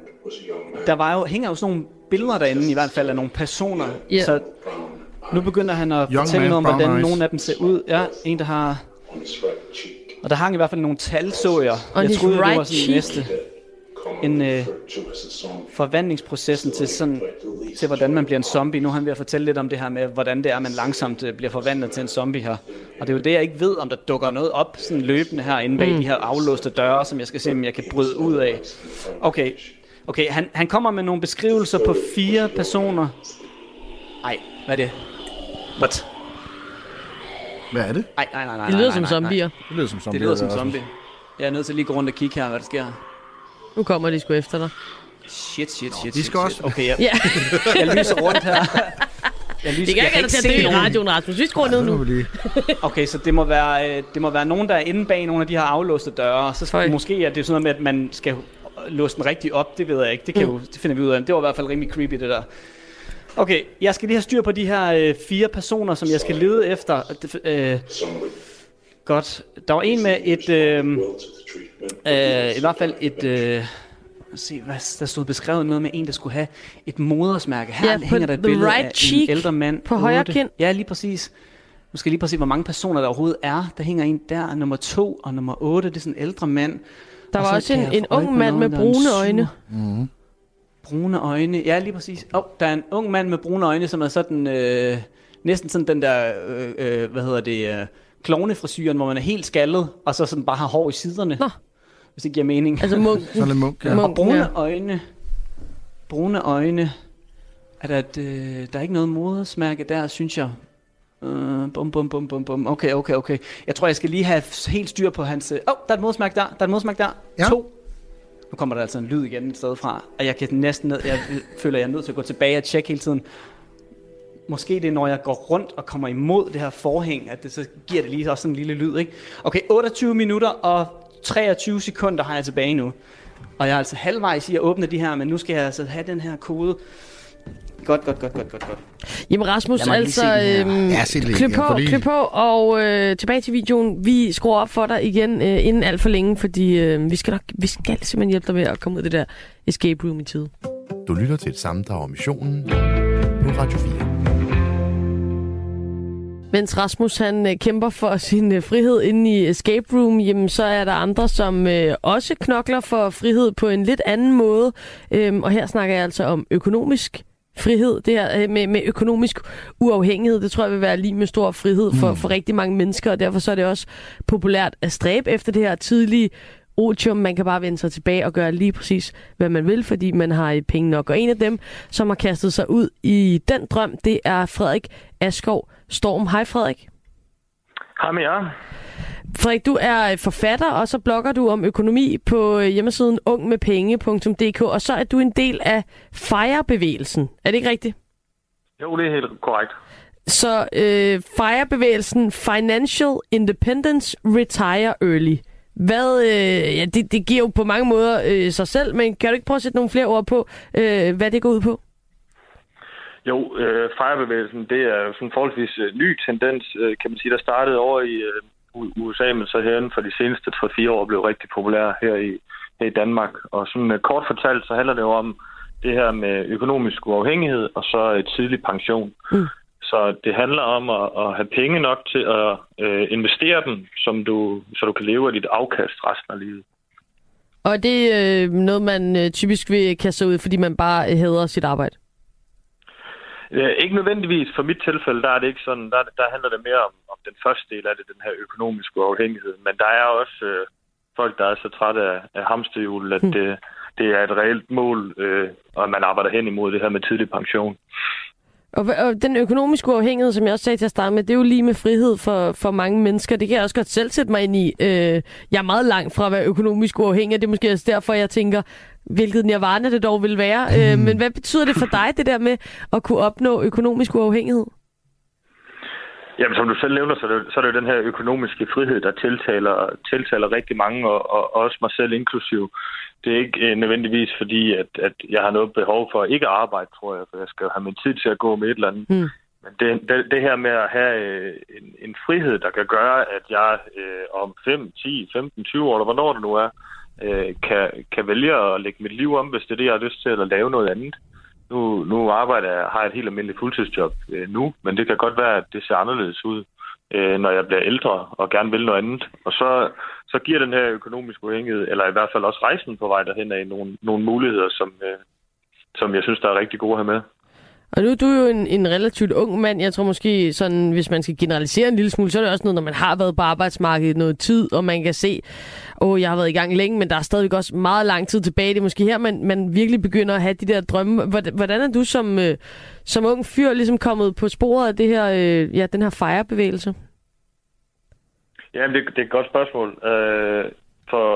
der var jo, hænger jo sådan nogle billeder derinde, i hvert fald af nogle personer. Ja. Så nu begynder han at Young fortælle man, noget om, hvordan eyes. nogle af dem ser ud. Ja, en der har... Og der hang i hvert fald nogle tal, så jeg. On jeg troede, det right var sådan cheek. næste En, øh, forvandlingsprocessen til sådan til hvordan man bliver en zombie. Nu er han ved at fortælle lidt om det her med, hvordan det er, at man langsomt øh, bliver forvandlet til en zombie her. Og det er jo det, jeg ikke ved, om der dukker noget op sådan løbende her inde bag mm. de her aflåste døre, som jeg skal se, om jeg kan bryde ud af. Okay, okay han, han kommer med nogle beskrivelser på fire personer. Ej, hvad er det? What? Hvad er det? Ej, nej, nej, nej. Det lyder nej, som nej, nej. zombier. Det lyder som zombie. Det lyder som zombie. Jeg er nødt til lige at gå rundt og kigge her, hvad der sker. Nu kommer de sgu efter dig. Shit, shit, shit. Vi shit, skal shit. også- Okay, jeg, Ja, <laughs> jeg lyser rundt her. Jeg lyser, det kan jeg ikke have dig til at dø i radioen, Rasmus. Vi skruer ned Nu vi. <laughs> Okay, så det må, være, øh, det må være nogen, der er inde bag nogle af de her aflåste døre. Så skal, måske er det sådan noget med, at man skal låse den rigtigt op. Det ved jeg ikke. Det, kan Mm. jo, det finder vi ud af. Det var i hvert fald rimelig creepy, det der. Okay, jeg skal lige have styr på de her øh, fire personer, som jeg skal lede efter. Øh, godt. Der var en med et... Øh, øh, I hvert fald et... Øh, se, hvad, der stod beskrevet noget med en, der skulle have et modersmærke. Her Ja, hænger der et billede right af cheek, en ældre mand. på højre Otte. kind. Ja, lige præcis. Nu skal jeg lige se, hvor mange personer der overhovedet er. Der hænger en der, nummer to og nummer 8. Det er sådan en ældre mand. Der Og var så også en, en ung mand med brune øjne. Brune øjne. Ja, lige præcis. Åh, oh, der er en ung mand med brune øjne, som er sådan... Øh, næsten sådan den der... Øh, øh, hvad hedder det... Øh, klovnefrisyren, hvor man er helt skaldet, og så sådan bare har hår i siderne. Nå. Hvis det giver mening. Altså munken. <laughs> Så er det munk, ja. Og brune ja. øjne. Brune øjne. Er der, et, øh, der er ikke noget modersmærke der, synes jeg. Øh, bum, bum, bum, bum, bum. Okay, okay, okay. Jeg tror, jeg skal lige have helt styr på hans... Åh, øh... oh, der er et modersmærke der. Der er et modersmærke der. Ja. To. Nu kommer der altså en lyd igen et sted fra. Og jeg kan næsten ned... Jeg føler, jeg er nødt til at gå tilbage og tjekke hele tiden. Måske det er, når jeg går rundt og kommer imod det her forhæng, at det så giver det lige også sådan en lille lyd, ikke? Okay, 28 minutter og 23 sekunder har jeg tilbage nu. Og jeg er altså halvvejs i at åbne de her, men nu skal jeg altså have den her kode. Godt, godt, godt, godt, godt, godt. Jamen Rasmus, altså, øhm, Ja, det klip på, lige- klip på, og øh, tilbage til videoen. Vi skruer op for dig igen øh, inden alt for længe, fordi øh, vi skal nok, vi skal simpelthen hjælpe dig med at komme ud af det der escape room i tide. Du lytter til et sammendrag om missionen på Radio 4. Mens Rasmus han øh, kæmper for sin øh, frihed inde i escape room, jamen, så er der andre, som øh, også knokler for frihed på en lidt anden måde. Øhm, og her snakker jeg altså om økonomisk frihed. Det her øh, med, med økonomisk uafhængighed, det tror jeg vil være lige med stor frihed for, for rigtig mange mennesker, og derfor så er det også populært at stræbe efter det her tidlige otium. Man kan bare vende sig tilbage og gøre lige præcis, hvad man vil, fordi man har penge nok. Og en af dem, som har kastet sig ud i den drøm, det er Frederik Askov Storm. Hej Frederik. Hej med jer. Frederik, du er forfatter, og så blogger du om økonomi på øh, hjemmesiden ungmedpenge.dk, og så er du en del af FIRE-bevægelsen. Er det ikke rigtigt? Jo, det er helt korrekt. Så øh, FIRE-bevægelsen, Financial Independence Retire Early. Hvad, øh, ja, det, det giver jo på mange måder øh, sig selv, men kan du ikke prøve at sætte nogle flere ord på, øh, hvad det går ud på? Jo, øh, fejrebevægelsen, det er sådan en forholdsvis øh, ny tendens, øh, kan man sige, der startede over i øh, USA, men så her inden for de seneste 3-4 år blev rigtig populær her i, her i Danmark. Og sådan øh, kort fortalt, så handler det jo om det her med økonomisk uafhængighed og så et tidlig pension. Mm. Så det handler om at, at have penge nok til at øh, investere dem, som du, så du kan leve af dit afkast resten af livet. Og er det øh, noget, man øh, typisk vil kaste ud, fordi man bare øh, hader sit arbejde? Øh, ikke nødvendigvis. For mit tilfælde, der er det ikke sådan. Der, der handler det mere om, om den første del af det, den her økonomiske uafhængighed. Men der er også øh, folk, der er så trætte af, af hamsterhjulet, at Mm. det, det er et reelt mål, øh, og at man arbejder hen imod det her med tidlig pension. Og, og den økonomiske uafhængighed, som jeg også sagde til at starte med, det er jo lige med frihed for, for mange mennesker. Det kan jeg også godt selv sætte mig ind i. Øh, jeg er meget langt fra at være økonomisk uafhængig, og det er måske også derfor, jeg tænker, hvilket nirvana det dog vil være. Øh, men hvad betyder det for dig, det der med at kunne opnå økonomisk uafhængighed? Jamen, som du selv nævner, så er det, så er det jo den her økonomiske frihed, der tiltaler, tiltaler rigtig mange, og, og også mig selv inklusiv. Det er ikke øh, nødvendigvis fordi, at, at jeg har noget behov for ikke at arbejde, tror jeg, for jeg skal have min tid til at gå med et eller andet. Mm. Men det, det, det her med at have øh, en, en frihed, der kan gøre, at jeg øh, om 5, 10, 15, 20 år, eller hvornår det nu er, øh, Øh, kan, kan vælge at lægge mit liv om, hvis det er det, jeg har lyst til, eller lave noget andet. Nu, nu arbejder jeg, har jeg et helt almindeligt fuldtidsjob øh, nu, men det kan godt være, at det ser anderledes ud, øh, når jeg bliver ældre og gerne vil noget andet. Og så, så giver den her økonomiske uafhængighed, eller i hvert fald også rejsen på vej derhen af, nogle, nogle muligheder, som, øh, som jeg synes, der er rigtig gode at have med. Og nu er du jo en, en relativt ung mand. Jeg tror måske, sådan, hvis man skal generalisere en lille smule, så er det også noget, når man har været på arbejdsmarkedet noget tid, og man kan se, åh, jeg har været i gang længe, men der er stadigvæk også meget lang tid tilbage. Det er måske her, man, man virkelig begynder at have de der drømme. Hvordan, hvordan er du som, øh, som ung fyr ligesom kommet på sporet af det her, øh, ja, den her fejrebevægelse? Ja, det, det er et godt spørgsmål. Øh, for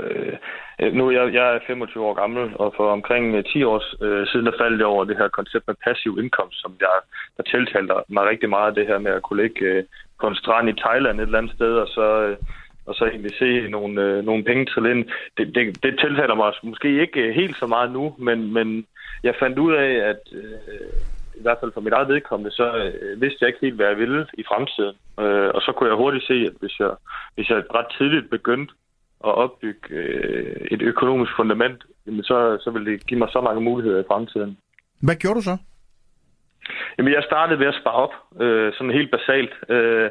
øh, Øh, nu jeg, jeg er 25 år gammel, og for omkring øh, 10 år øh, siden, der faldt jeg over det her koncept med passiv indkomst, som jeg, der tiltalte mig rigtig meget, det her med at kunne ligge øh, på en strand i Thailand et eller andet sted, og så, øh, og så egentlig se nogle, øh, nogle penge til ind. Det, det, det tiltaler mig måske ikke øh, helt så meget nu, men, men jeg fandt ud af, at øh, i hvert fald for mit eget vedkommende, så øh, vidste jeg ikke helt, hvad jeg ville i fremtiden. Øh, og så kunne jeg hurtigt se, at hvis jeg, hvis jeg ret tidligt begyndte at opbygge øh, et økonomisk fundament, jamen så, så ville det give mig så mange muligheder i fremtiden. Hvad gjorde du så? Jamen, jeg startede ved at spare op, øh, sådan helt basalt. Øh,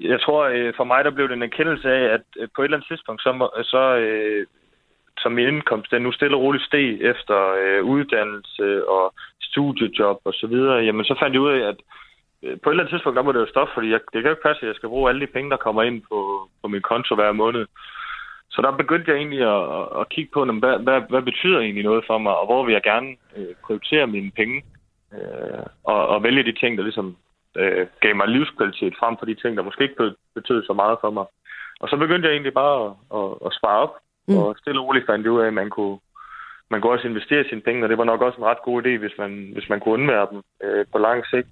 jeg tror, øh, for mig der blev det en erkendelse af, at øh, på et eller andet tidspunkt, så, så øh, som min indkomst den nu stille og roligt steg efter øh, uddannelse og studiejob og så videre, jamen så fandt jeg ud af, at øh, på et eller andet tidspunkt, der må det jo stoppe, fordi jeg, det kan jo ikke passe, at jeg skal bruge alle de penge, der kommer ind på, på min konto hver måned. Så der begyndte jeg egentlig at, at kigge på, hvad, hvad, hvad betyder egentlig noget for mig, og hvor vil jeg gerne øh, prioritere mine penge, øh, og, og vælge de ting, der ligesom øh, gav mig livskvalitet frem for de ting, der måske ikke betød så meget for mig. Og så begyndte jeg egentlig bare at, at, at spare op, mm. og stille og roligt fandt jeg ud af, at man kunne, man kunne også investere sine penge, og det var nok også en ret god idé, hvis man, hvis man kunne undvære dem øh, på lang sigt.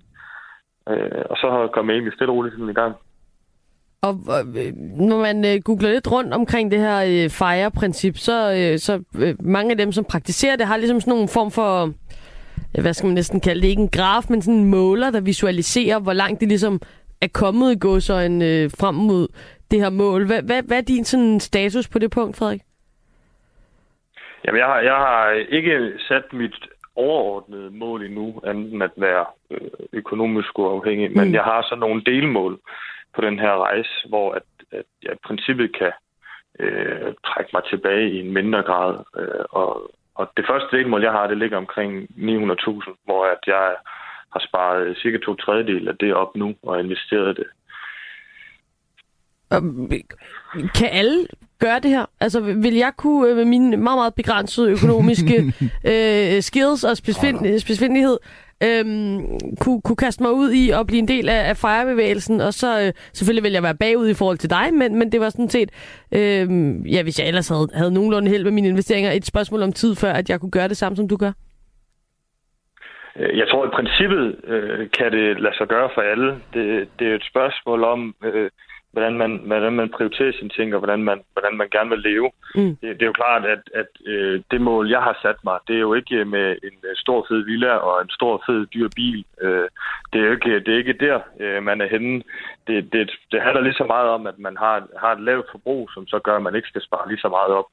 Øh, og så kom jeg egentlig stille og roligt sådan i gang. Og øh, når man øh, googler lidt rundt omkring det her øh, FIRE-princip, så, øh, så øh, mange af dem, som praktiserer det, har ligesom sådan nogle form for, øh, hvad skal man næsten kalde det, ikke en graf, men sådan en måler, der visualiserer, hvor langt det ligesom er kommet i gåsøjen øh, frem mod det her mål. Hvad, hvad, hvad er din sådan, status på det punkt, Frederik? Jamen, jeg har, jeg har ikke sat mit overordnede mål endnu, andet end at være øh, økonomisk uafhængig, mm. men jeg har så nogle delmål på den her rejse, hvor at, at jeg i princippet kan øh, trække mig tilbage i en mindre grad. Øh, og, og det første delmål, jeg har, det ligger omkring 900.000, hvor at jeg har sparet cirka to tredjedel af det op nu og investeret det kan alle gøre det her? Altså, vil jeg kunne øh, med mine meget, meget begrænsede økonomiske <laughs> øh, skills og specifind, specifindighed øhm, kunne, kunne kaste mig ud i at blive en del af, af fejrebevægelsen, og så øh, selvfølgelig vil jeg være bagud i forhold til dig, men, men det var sådan set, øh, ja, hvis jeg ellers havde, havde nogenlunde held med mine investeringer, et spørgsmål om tid før, at jeg kunne gøre det samme, som du gør. Øh, jeg tror, i princippet øh, kan det lade sig gøre for alle. Det, det er et spørgsmål om, øh, hvordan man, hvordan man prioriterer sine ting, og hvordan man, hvordan man gerne vil leve. Mm. Det, det er jo klart, at, at øh, det mål, jeg har sat mig, det er jo ikke med en øh, stor fed villa og en stor fed dyr bil. Øh, det, er jo ikke, det er ikke der, øh, man er henne. Det, det, det handler lige så meget om, at man har, har et lavt forbrug, som så gør, at man ikke skal spare lige så meget op.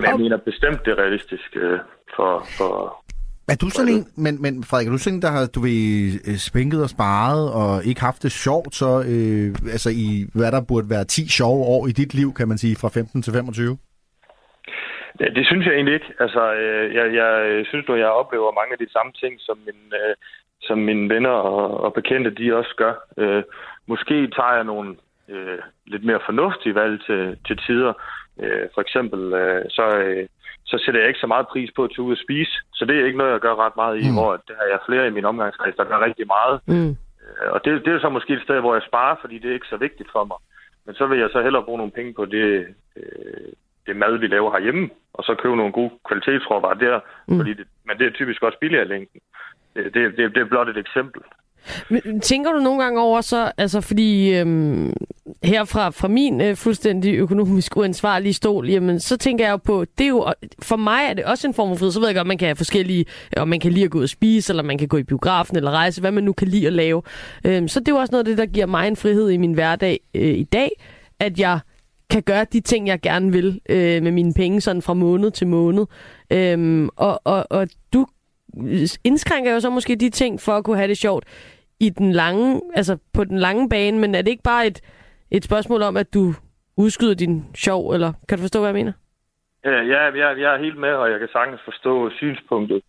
Men jeg mener bestemt, det er realistisk øh, for, for, er du sådan en, men, men Frederik, er du sådan en, der har du ved, øh, spænket og sparet og ikke haft det sjovt, så øh, altså i hvad der burde være 10 sjove år i dit liv, kan man sige, fra 15 til 25? Ja, det synes jeg egentlig ikke. Altså, øh, jeg, jeg synes at jeg oplever mange af de samme ting, som, min, øh, som mine venner og, og bekendte, de også gør. Øh, måske tager jeg nogle øh, lidt mere fornuftige valg til, til tider. Øh, for eksempel, øh, så... Øh, så sætter jeg ikke så meget pris på at tage ud og spise. Så det er ikke noget, jeg gør ret meget i, mm. hvor der er jeg flere i min omgangskreds, der gør rigtig meget. Mm. Øh, og det, det er så måske et sted, hvor jeg sparer, fordi det er ikke så vigtigt for mig. Men så vil jeg så hellere bruge nogle penge på det, øh, det mad, vi laver herhjemme, og så købe nogle gode kvalitetsråvarer der. Mm. Fordi det, men det er typisk også billigere længden. Det, det, det, det er blot et eksempel. Men, tænker du nogle gange over så, altså fordi øhm, herfra fra, fra min øh, fuldstændig økonomisk uansvarlige stol, jamen så tænker jeg jo på, det er jo, for mig er det også en form for frihed, så ved jeg godt, man kan have forskellige, om man kan lide at gå ud og spise, eller man kan gå i biografen eller rejse, hvad man nu kan lide at lave. Øhm, så det er jo også noget af det, der giver mig en frihed i min hverdag øh, i dag, at jeg kan gøre de ting, jeg gerne vil øh, med mine penge, sådan fra måned til måned. Øhm, og, og, og du indskrænker jo så måske de ting for at kunne have det sjovt i den lange, altså på den lange bane, men er det ikke bare et, et spørgsmål om, at du udskyder din sjov, eller kan du forstå, hvad jeg mener? Ja, jeg, jeg, er helt med, og jeg kan sagtens forstå synspunktet.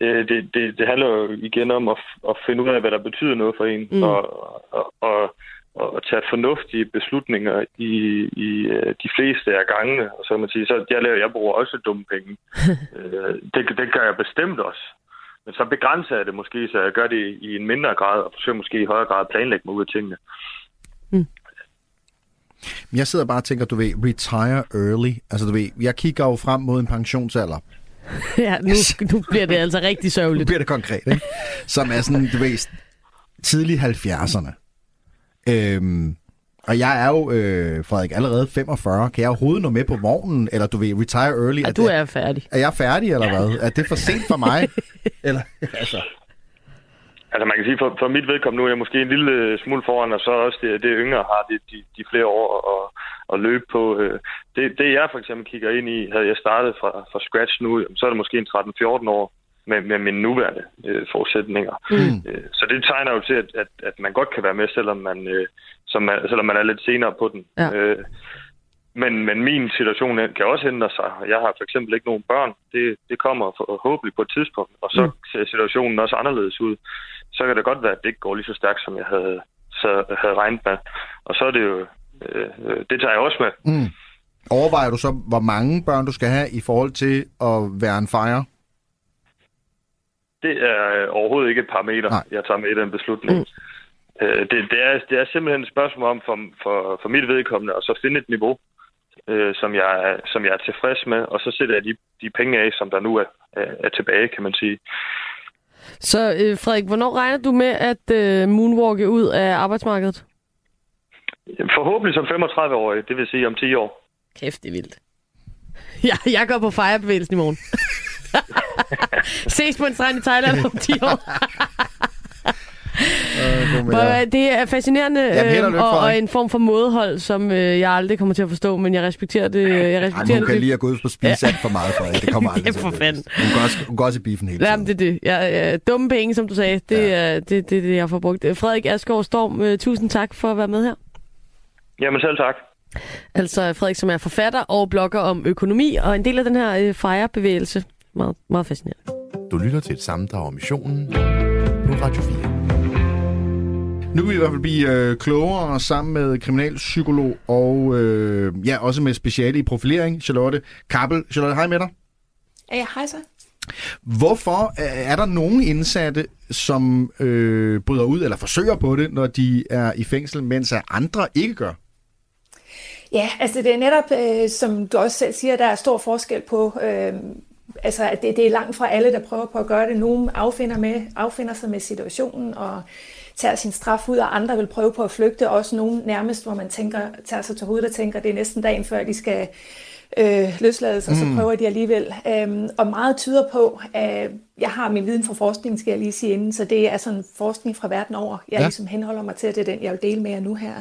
Øh, det, det, det handler jo igen om at, at finde ud af, hvad der betyder noget for en, mm. og, og, og, og tage fornuftige beslutninger i, i øh, de fleste af gangene. Og så kan man sige, så jeg, laver, jeg bruger også dumme penge. <laughs> Øh, det, det gør jeg bestemt også. Men så begrænser jeg det måske, så jeg gør det i en mindre grad, og forsøger måske i højere grad at planlægge mig ud af tingene. Mm. Jeg sidder bare og tænker, du ved, retire early. Altså du ved, jeg kigger jo frem mod en pensionsalder. <laughs> ja, nu, nu bliver det altså rigtig Nu sørgeligt. bliver det konkret, ikke? Som er sådan, du ved, tidlig 70'erne. Øhm, og jeg er jo, øh, Frederik, allerede 45. Kan jeg overhovedet nå med på vognen? Eller du ved, retire early? Ja, er, du det, er færdig. er jeg færdig, eller hvad? Er det for sent for mig? <laughs> eller, <laughs> altså, Altså man kan sige, for, for mit vedkommende nu er jeg måske en lille smule foran, og så også det, det yngre har de, de, de flere år at, at løbe på. øh. Det, det jeg for eksempel kigger ind i, havde jeg startet fra, fra scratch nu, så er det måske en 13-14 år med, med mine nuværende øh, forudsætninger. Mm. Øh, så det tegner jo til, at, at, at man godt kan være med, selvom man, øh, som man, selvom man er lidt senere på den. Ja. Øh, men, men min situation kan også ændre sig. Jeg har for eksempel ikke nogen børn. Det, det kommer forhåbentlig på et tidspunkt, og så Mm. ser situationen også anderledes ud. Så kan det godt være, at det ikke går lige så stærkt, som jeg havde, så havde regnet med. Og så er det jo... Øh, det tager jeg også med. mm. Overvejer du så, hvor mange børn du skal have i forhold til at være en fire? Det er øh, overhovedet ikke et parameter, Nej. jeg tager med i den beslutning. Mm. Øh, det, det, er, det er simpelthen et spørgsmål om, for, for, for mit vedkommende, at så finde et niveau, øh, som, jeg, er- som jeg er tilfreds med, og så sætter jeg de, de penge af, som der nu er, er, er tilbage, kan man sige. Så øh, Frederik, hvornår regner du med at øh, moonwalke ud af arbejdsmarkedet? Forhåbentlig som 35-årig, det vil sige om 10 år. Kæft, det er vildt. <laughs> Ja, jeg går på fejrebevægelsen i morgen. <laughs> <laughs> Ses på en strand i Thailand om 10 år. Øh, det er fascinerende øh, og, og en form for modhold, som øh, jeg aldrig kommer til at forstå, men jeg respekterer det. Jeg Ej, respekterer men hun kan det. lige at gå ud på spise alt for meget, Frederik. Det kommer aldrig <laughs> Det er til for fanden. Hun går også, hun går også i biffen hele Jamen, tiden. det er det. Ja, ja, dumme penge, som du sagde. Det er det, det, det, jeg får brugt. Frederik Asgaard Storm, øh, tusind tak for at være med her. Jamen selv tak. Altså Frederik, som er forfatter og blogger om økonomi, og en del af den her øh, fejrebevægelse. Meget, meget fascinerende. Du lytter til et sammendrag om missionen på Radio 4. Nu kan vi i hvert fald blive øh, klogere sammen med kriminalpsykolog og øh, ja, også med speciale i profilering, Charlotte Kappel. Charlotte, hej med dig. Ja, hej så. Hvorfor øh, er der nogen indsatte, som øh, bryder ud eller forsøger på det, når de er i fængsel, mens andre ikke gør? Ja, altså det er netop, øh, som du også selv siger, der er stor forskel på, øh, altså det, det er langt fra alle, der prøver på at gøre det. Nogle affinder, med, affinder sig med situationen og tager sin straf ud, og andre vil prøve på at flygte. Også nogle nærmest, hvor man tænker, tager sig til hovedet og tænker, det er næsten dagen før, de skal øh, løslades, og så prøver de alligevel. Øhm, og meget tyder på, at jeg har min viden fra forskning, skal jeg lige sige inden, så det er sådan forskning fra verden over. Jeg Ja. ligesom henholder mig til, at det er den, jeg vil dele med jer nu her.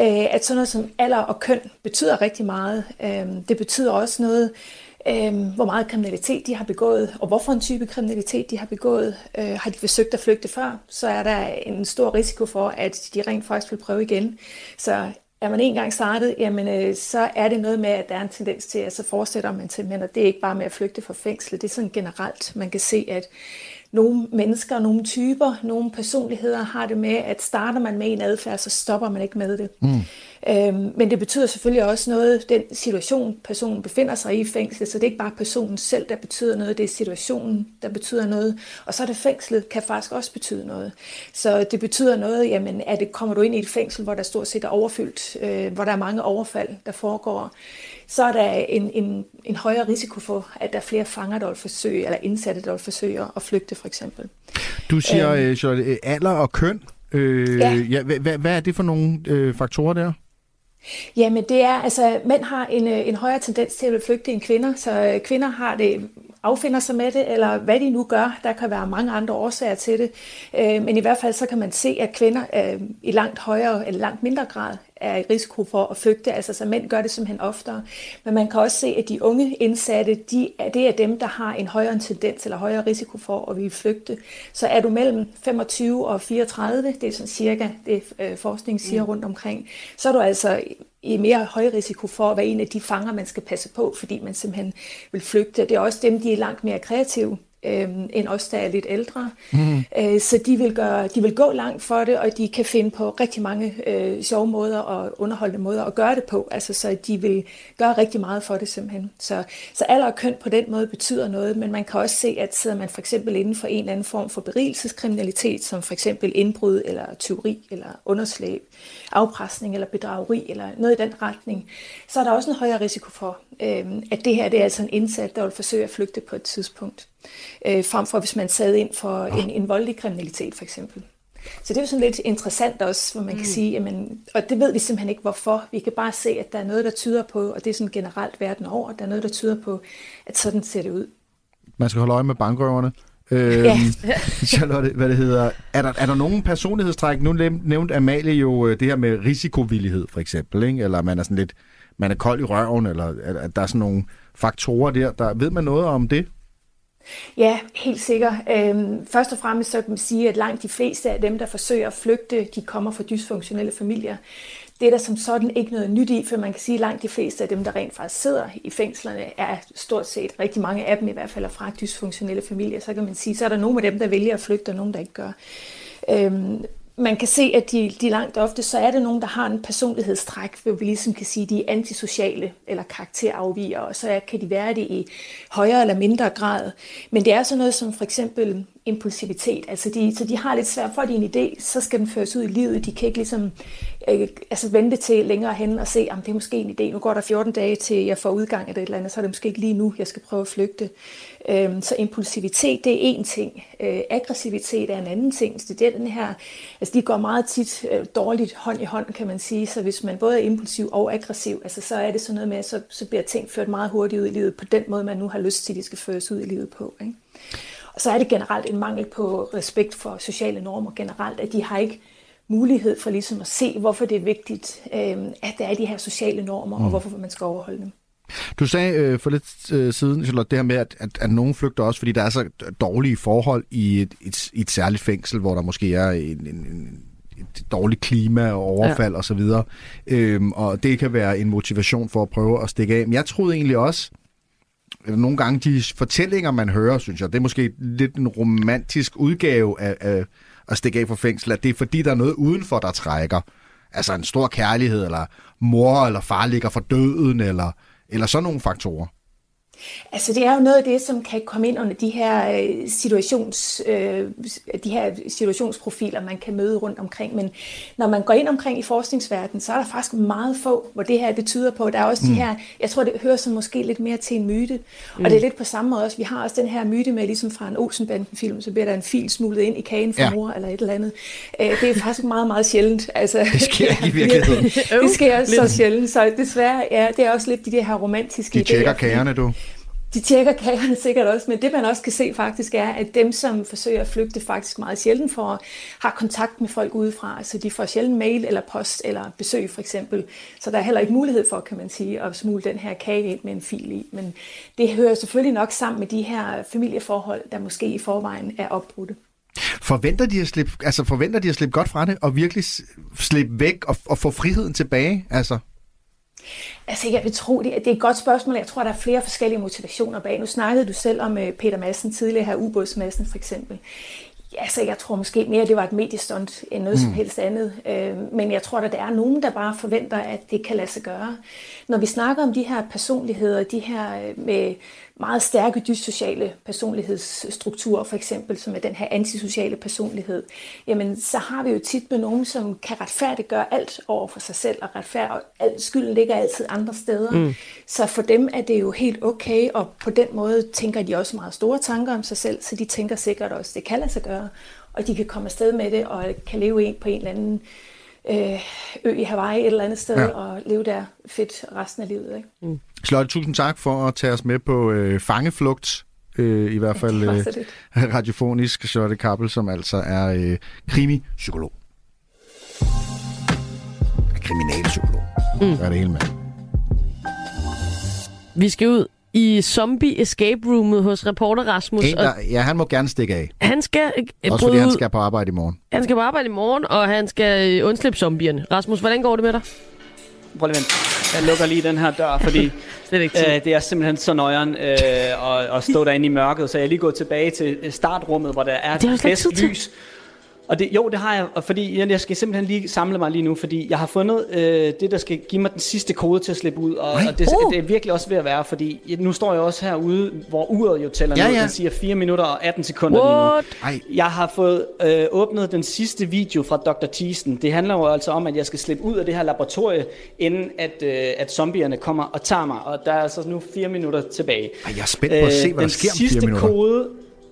Øh, at sådan noget som alder og køn betyder rigtig meget. Øhm, det betyder også noget, øh, hvor meget kriminalitet de har begået, og hvorfor en type kriminalitet de har begået. Øh, har de forsøgt at flygte før, så er der en stor risiko for, at de rent faktisk vil prøve igen. Så er man en gang startet, jamen, øh, så er det noget med, at der er en tendens til, at så fortsætter man simpelthen, og det er ikke bare med at flygte fra fængslet, det er sådan generelt. Man kan se, at nogle mennesker, nogle typer, nogle personligheder har det med, at starter man med en adfærd, så stopper man ikke med det. Mm. Øhm, men det betyder selvfølgelig også noget, den situation, personen befinder sig i i fængslet, så det er ikke bare personen selv, der betyder noget, det er situationen, der betyder noget. Og så er det fængslet, kan faktisk også betyde noget. Så det betyder noget, jamen, at det kommer du ind i et fængsel, hvor der stort set er overfyldt, øh, hvor der er mange overfald, der foregår, så er der en, en, en højere risiko for, at der er flere fanger, der vil forsøge, eller indsatte, der vil forsøge at flygte for eksempel. Du siger, øh, Charlotte, øh, alder og køn. Øh, ja. Ja. Hvad- hvad er det for nogle øh, faktorer der? Jamen det er, altså mænd har en, øh, en højere tendens til at flygte end kvinder, så øh, kvinder har det, affinder sig med det, eller hvad de nu gør. Der kan være mange andre årsager til det. Øh, men i hvert fald så kan man se, at kvinder i langt højere eller langt mindre grad er i risiko for at flygte. Altså så mænd gør det simpelthen oftere. Men man kan også se, at de unge indsatte, de, er- det er dem, der har en højere tendens eller højere risiko for at ville flygte. Så er du mellem 25 og 34, det er sådan cirka det øh, forskning siger rundt omkring, så er du altså i mere høj risiko for at være en af de fanger, man skal passe på, fordi man simpelthen vil flygte. Det er også dem, de er langt mere kreative. Øh, end os, der er lidt ældre. Mm. Øh, så de vil, gøre, de vil gå langt for det, og de kan finde på rigtig mange øh, sjove måder og underholdende måder at gøre det på. Altså, så de vil gøre rigtig meget for det simpelthen. Så, så alder og køn på den måde betyder noget, men man kan også se, at sidder man for eksempel inden for en eller anden form for berigelseskriminalitet, som for eksempel indbrud eller tyveri eller underslæb, afpresning eller bedrageri eller noget i den retning, så er der også en højere risiko for, øh, at det her det er altså en indsat, der vil forsøge at flygte på et tidspunkt, øh, frem for hvis man sad ind for en, en voldelig kriminalitet for eksempel. Så det er jo sådan lidt interessant også, hvor man mm. kan sige, jamen, og det ved vi simpelthen ikke hvorfor. Vi kan bare se, at der er noget, der tyder på, og det er sådan generelt verden over, der er noget, der tyder på, at sådan ser det ud. Man skal holde øje med bankrøverne. Øh, ja. <laughs> Charlotte, hvad det hedder. Er der, er der nogen personlighedstræk? Nu nævnte Amalie jo øh, det her med risikovillighed, for eksempel. Ikke? Eller man er sådan lidt, man er kold i røven, eller at der er sådan nogle faktorer der. der. Ved man noget om det? Ja, helt sikkert. Øhm, først og fremmest så kan man sige, at langt de fleste af dem, der forsøger at flygte, de kommer fra dysfunktionelle familier. Det er der som sådan ikke noget nyt i, for man kan sige, at langt de fleste af dem, der rent faktisk sidder i fængslerne, er stort set rigtig mange af dem i hvert fald er fra dysfunktionelle familier. Så kan man sige, så er der nogle af dem, der vælger at flygte, og nogle, der ikke gør. Øhm, man kan se, at de, de langt ofte, så er det nogen, der har en personlighedstræk, hvor vi ligesom kan sige, at de er antisociale eller karakterafviger, og så kan de være det i højere eller mindre grad. Men det er så noget som for eksempel impulsivitet. Altså de, så de har lidt svært for, at de en idé, så skal den føres ud i livet. De kan ikke ligesom øh, altså vente til længere hen og se, om det er måske en idé. Nu går der 14 dage til, jeg får udgang af det eller andet, så er det måske ikke lige nu, jeg skal prøve at flygte. Øh, så impulsivitet, det er en ting. Øh, aggressivitet er en anden ting. Så det er den her, altså de går meget tit øh, dårligt hånd i hånd, kan man sige. Så hvis man både er impulsiv og aggressiv, altså så er det sådan noget med, så, så bliver ting ført meget hurtigt ud i livet på den måde, man nu har lyst til, at de skal føres ud i livet på. Ikke? Og så er det generelt en mangel på respekt for sociale normer generelt, at de har ikke mulighed for ligesom at se, hvorfor det er vigtigt, øh, at der er de her sociale normer, mm. og hvorfor man skal overholde dem. Du sagde øh, for lidt øh, siden, Charlotte, det her med, at, at, at nogen flygter også, fordi der er så dårlige forhold i et, et, et særligt fængsel, hvor der måske er en, en, en et dårligt klima og overfald ja. osv. Og, øhm, og det kan være en motivation for at prøve at stikke af. Men jeg troede egentlig også, Øh, nogle gange de fortællinger, man hører, synes jeg, det er måske lidt en romantisk udgave af, af at stikke af fra fængsel, at det er fordi, der er noget udenfor, der trækker. Altså en stor kærlighed, eller mor eller far ligger for døden, eller, eller sådan nogle faktorer. Altså det er jo noget af det, som kan komme ind under de her, øh, situations, øh, de her situationsprofiler, man kan møde rundt omkring. Men når man går ind omkring i forskningsverdenen, så er der faktisk meget få, hvor det her betyder på. Der er også mm. de her, jeg tror det hører sig måske lidt mere til en myte. Mm. Og det er lidt på samme måde også, vi har også den her myte med, ligesom fra en Olsenbanden-film, så bliver der en fil smuglet ind i kagen for ja. mor eller et eller andet. Øh, det er faktisk meget, meget sjældent. Altså, det sker ikke i virkeligheden. <laughs> det sker så sjældent, så desværre, ja, det er også lidt de der her romantiske De tjekker kagerne, du de tjekker kagerne sikkert også, men det man også kan se faktisk er, at dem, som forsøger at flygte, faktisk meget sjældent får, har kontakt med folk udefra. så de får sjældent mail eller post eller besøg for eksempel. Så der er heller ikke mulighed for, kan man sige, at smule den her kage ind med en fil i. Men det hører selvfølgelig nok sammen med de her familieforhold, der måske i forvejen er opbrudte. Forventer de at slippe, altså forventer de at slippe godt fra det, og virkelig slippe væk og, og få friheden tilbage? Altså? Altså, jeg vil tro, det, det er et godt spørgsmål. Jeg tror, der er flere forskellige motivationer bag. Nu snakkede du selv om øh, Peter Madsen tidligere her, ubådsmassen for eksempel. Altså, jeg tror måske mere, at det var et mediestunt end noget mm. som helst andet. Øh, men jeg tror, at der er nogen, der bare forventer, at det kan lade sig gøre. Når vi snakker om de her personligheder, de her øh, med meget stærke dyssociale personlighedsstrukturer, for eksempel, som er den her antisociale personlighed, jamen så har vi jo tit med nogen, som kan retfærdiggøre alt over for sig selv, og retfærd, og alt skylden ligger altid andre steder. Mm. Så for dem er det jo helt okay, og på den måde tænker de også meget store tanker om sig selv, så de tænker sikkert også, det kan lade sig gøre, og de kan komme afsted med det, og kan leve en på en eller anden øh, ø i Hawaii et eller andet sted, ja. og leve der fedt resten af livet. Ikke? Mm. Charlotte, tusind tak for at tage os med på øh, fangeflugt. Øh, I hvert fald øh, <laughs> radiofonisk Charlotte Kappel, som altså er øh, krimi-psykolog. Kriminalpsykolog. Mm. Gør det hele med. Vi skal ud i zombie escape roomet hos reporter Rasmus. En, der, ja, han må gerne stikke af. Han skal uh, Også fordi han skal på arbejde i morgen. Han skal på arbejde i morgen, og han skal uh, undslippe zombierne. Rasmus, hvordan går det med dig? Prøv lige vent. Jeg lukker lige den her dør, fordi <laughs> Slet ikke tid. øh, det er simpelthen så nøjeren øh, at, at stå derinde i mørket. Så jeg er lige gået tilbage til øh, startrummet, hvor der er Det ikke bedst lys. Og det, jo, det har jeg, og fordi jeg, jeg skal simpelthen lige samle mig lige nu, fordi jeg har fundet øh, det, der skal give mig den sidste kode til at slippe ud, og, og det, Uh. det er virkelig også ved at være, fordi nu står jeg også herude, hvor uret jo tæller Ja, ned, ja. den siger 4 minutter og 18 sekunder lige nu. What? Ej, Jeg har fået øh, åbnet den sidste video fra Dr. Thiessen. Det handler jo altså om, at jeg skal slippe ud af det her laboratorie, inden at, øh, at zombierne kommer og tager mig. Og der er altså nu fire minutter tilbage. ej, jeg er spændt på at se, hvad der Øh, den sker om sidste fire minutter. kode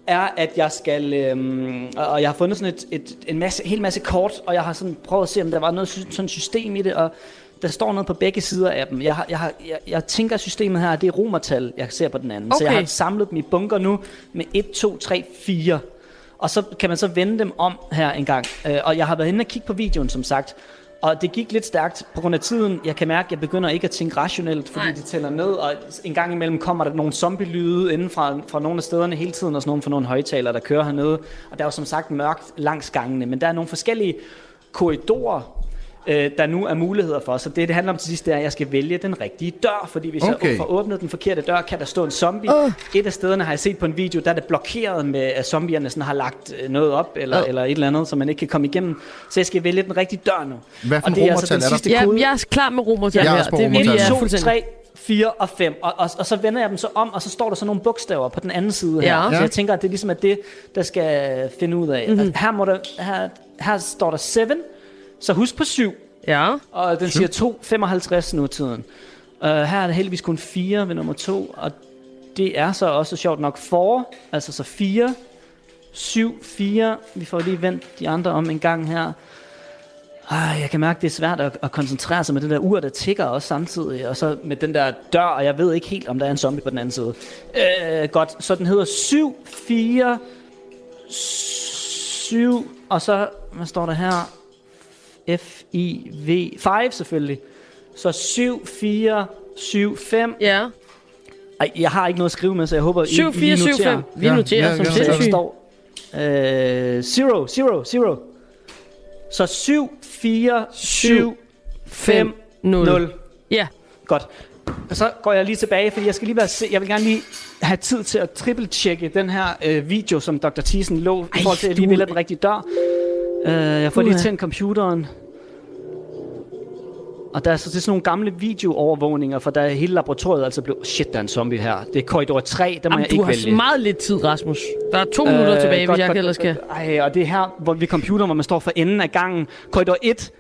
er, at jeg skal... Øhm, og jeg har fundet sådan et, et, en masse, hel masse kort, og jeg har sådan prøvet at se, om der var noget sådan system i det, og der står noget på begge sider af dem. Jeg, har, jeg, har, jeg, jeg tænker, at systemet her, det er romertal, jeg ser på den anden. Så jeg Okay. har samlet dem i bunker nu med 1, 2, 3, 4. Og så kan man så vende dem om her en gang. Øh, og jeg har været inde og kigge på videoen, som sagt. Og det gik lidt stærkt på grund af tiden. Jeg kan mærke, at jeg begynder ikke at tænke rationelt, fordi Nej. de tæller ned. Og en gang imellem kommer der nogle zombie-lyde inden fra, fra nogle af stederne hele tiden. Og sådan nogle fra nogle højtalere, der kører hernede. Og der er jo som sagt mørkt langs gangene. Men der er nogle forskellige korridorer, øh, der nu er muligheder for. Så det, det handler om til sidst, det er, at jeg skal vælge den rigtige dør. Fordi hvis okay. Jeg får åbnet den forkerte dør, kan der stå en zombie. Uh. Et af stederne har jeg set på en video, der er det blokeret med, at zombierne sådan har lagt øh, noget op, eller, Uh. eller et eller andet, så man ikke kan komme igennem. Så jeg skal vælge den rigtige dør nu. Hvad for Og det er altså den er der? sidste Ja, kode. jeg er klar med romertal Jeg er på Det er romertal. virkelig 1, ja, 2, fuldstændig. 3, 4 og 5. Og, og, og så vender jeg dem så om, og så står der så nogle bogstaver på den anden side her. Ja. Så Ja. jeg tænker, at det ligesom er det, der skal finde ud af. Mm-hmm. Altså, her, må der, her, her står der 7, så husk på 7. Ja. Og den siger 2,55 nu tiden. Uh, her er der heldigvis kun 4 ved nummer 2, og det er så også sjovt nok 4, altså så 4, 7, 4. Vi får lige vendt de andre om en gang her. Ej, jeg kan mærke, det er svært at, at koncentrere sig med det der ur, der tigger også samtidig. Og så med den der dør, og jeg ved ikke helt, om der er en zombie på den anden side. Øh, godt, så den hedder 7, 4, 7, og så, hvad står der her? F-I-V, 5 selvfølgelig. Så 7, 4, 7, 5. Ja. Ej, jeg har ikke noget at skrive med, så jeg håber, I, 7, 4, I 7, noterer. 5. Vi Ja, noterer ja, som ja, sindssygt. står øh, 0, 0, 0. Så 7, 4, 7, 5, 0. 0. Ja. Godt. Og så går jeg lige tilbage, fordi jeg skal lige være se, jeg vil gerne lige have tid til at triple-tjekke den her øh, video, som Dr. Thiessen lå, i forhold til, at jeg lige vælger den rigtige dør. Øh, jeg får lige tændt computeren. Og der er så det er sådan nogle gamle videoovervågninger, for der er hele laboratoriet altså blevet... Shit, der er en zombie her. Det er korridor 3, der må Jamen, jeg du ikke har vælge. meget lidt tid, Rasmus. Der er to minutter tilbage, hvis jeg ellers skal. Ej, og det er her, hvor vi computeren, hvor man står for enden af gangen. Korridor 1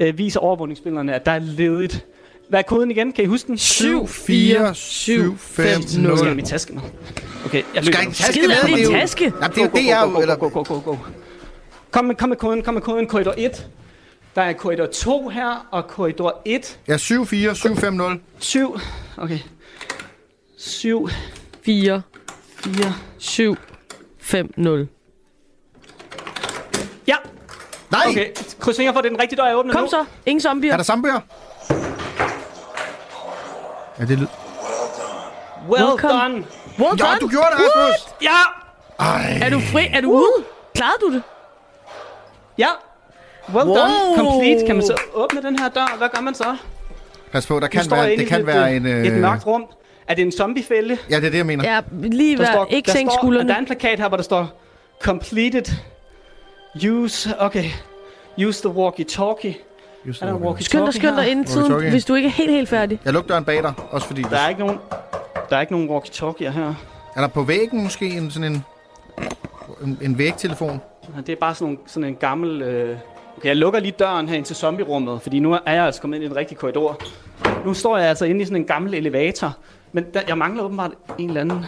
øh, viser overvågningsbillederne, at der er ledigt. Hvad er koden igen? Kan I huske den? 7, 4, 7, 5, Nu skal jeg 0. min taske med. Okay, jeg Skal løber. ikke taske Skid med? er jo- taske. Jamen, det er jo det, jeg go, go, go, go, go, go. Kom med, kom med koden, kom med koden. Korridor 1. Der er korridor 2 her, og korridor 1. ja, 7, 4, 7, 5, 0. 7. Okay. 7, 4, 4. 7, 5, 0. Ja, Nej! okay. Kryds fingre for, det er den rigtige dør, jeg åbner Kom nu. så. Ingen zombier. Er der zombier? Ja, det lyd. Well Welcome. done. Well Ja, done. du gjorde det, Rasmus! Ja, Ej. Er du fri? Er du ude? Klarede du det? ja. Well Wow. done. Complete. Kan man så åbne den her dør? Hvad gør man så? Pas på, der kan være, det kan være øh, en... Øh... Et mørkt rum. Er det en zombiefælde? Ja, det er det, jeg mener. Ja, lige Der står, Ikke der sænk står, skuldrene. Der er en plakat her, hvor der står Completed. Use, okay. Use the walkie-talkie. Just Er der walkie-talkie Skynd dig, skynd dig inden tiden, hvis du ikke er helt, helt færdig. Jeg lugter en bag dig, også fordi... Der er ikke nogen, der er ikke nogen walkie-talkie her. Er der på væggen måske en sådan en... En, en vægtelefon? Det er bare sådan, nogle, sådan en gammel... Øh... Okay, jeg lukker lige døren her ind til zombierummet, fordi nu er jeg altså kommet ind i den rigtige korridor. Nu står jeg altså inde i sådan en gammel elevator, men der, jeg mangler åbenbart en eller anden...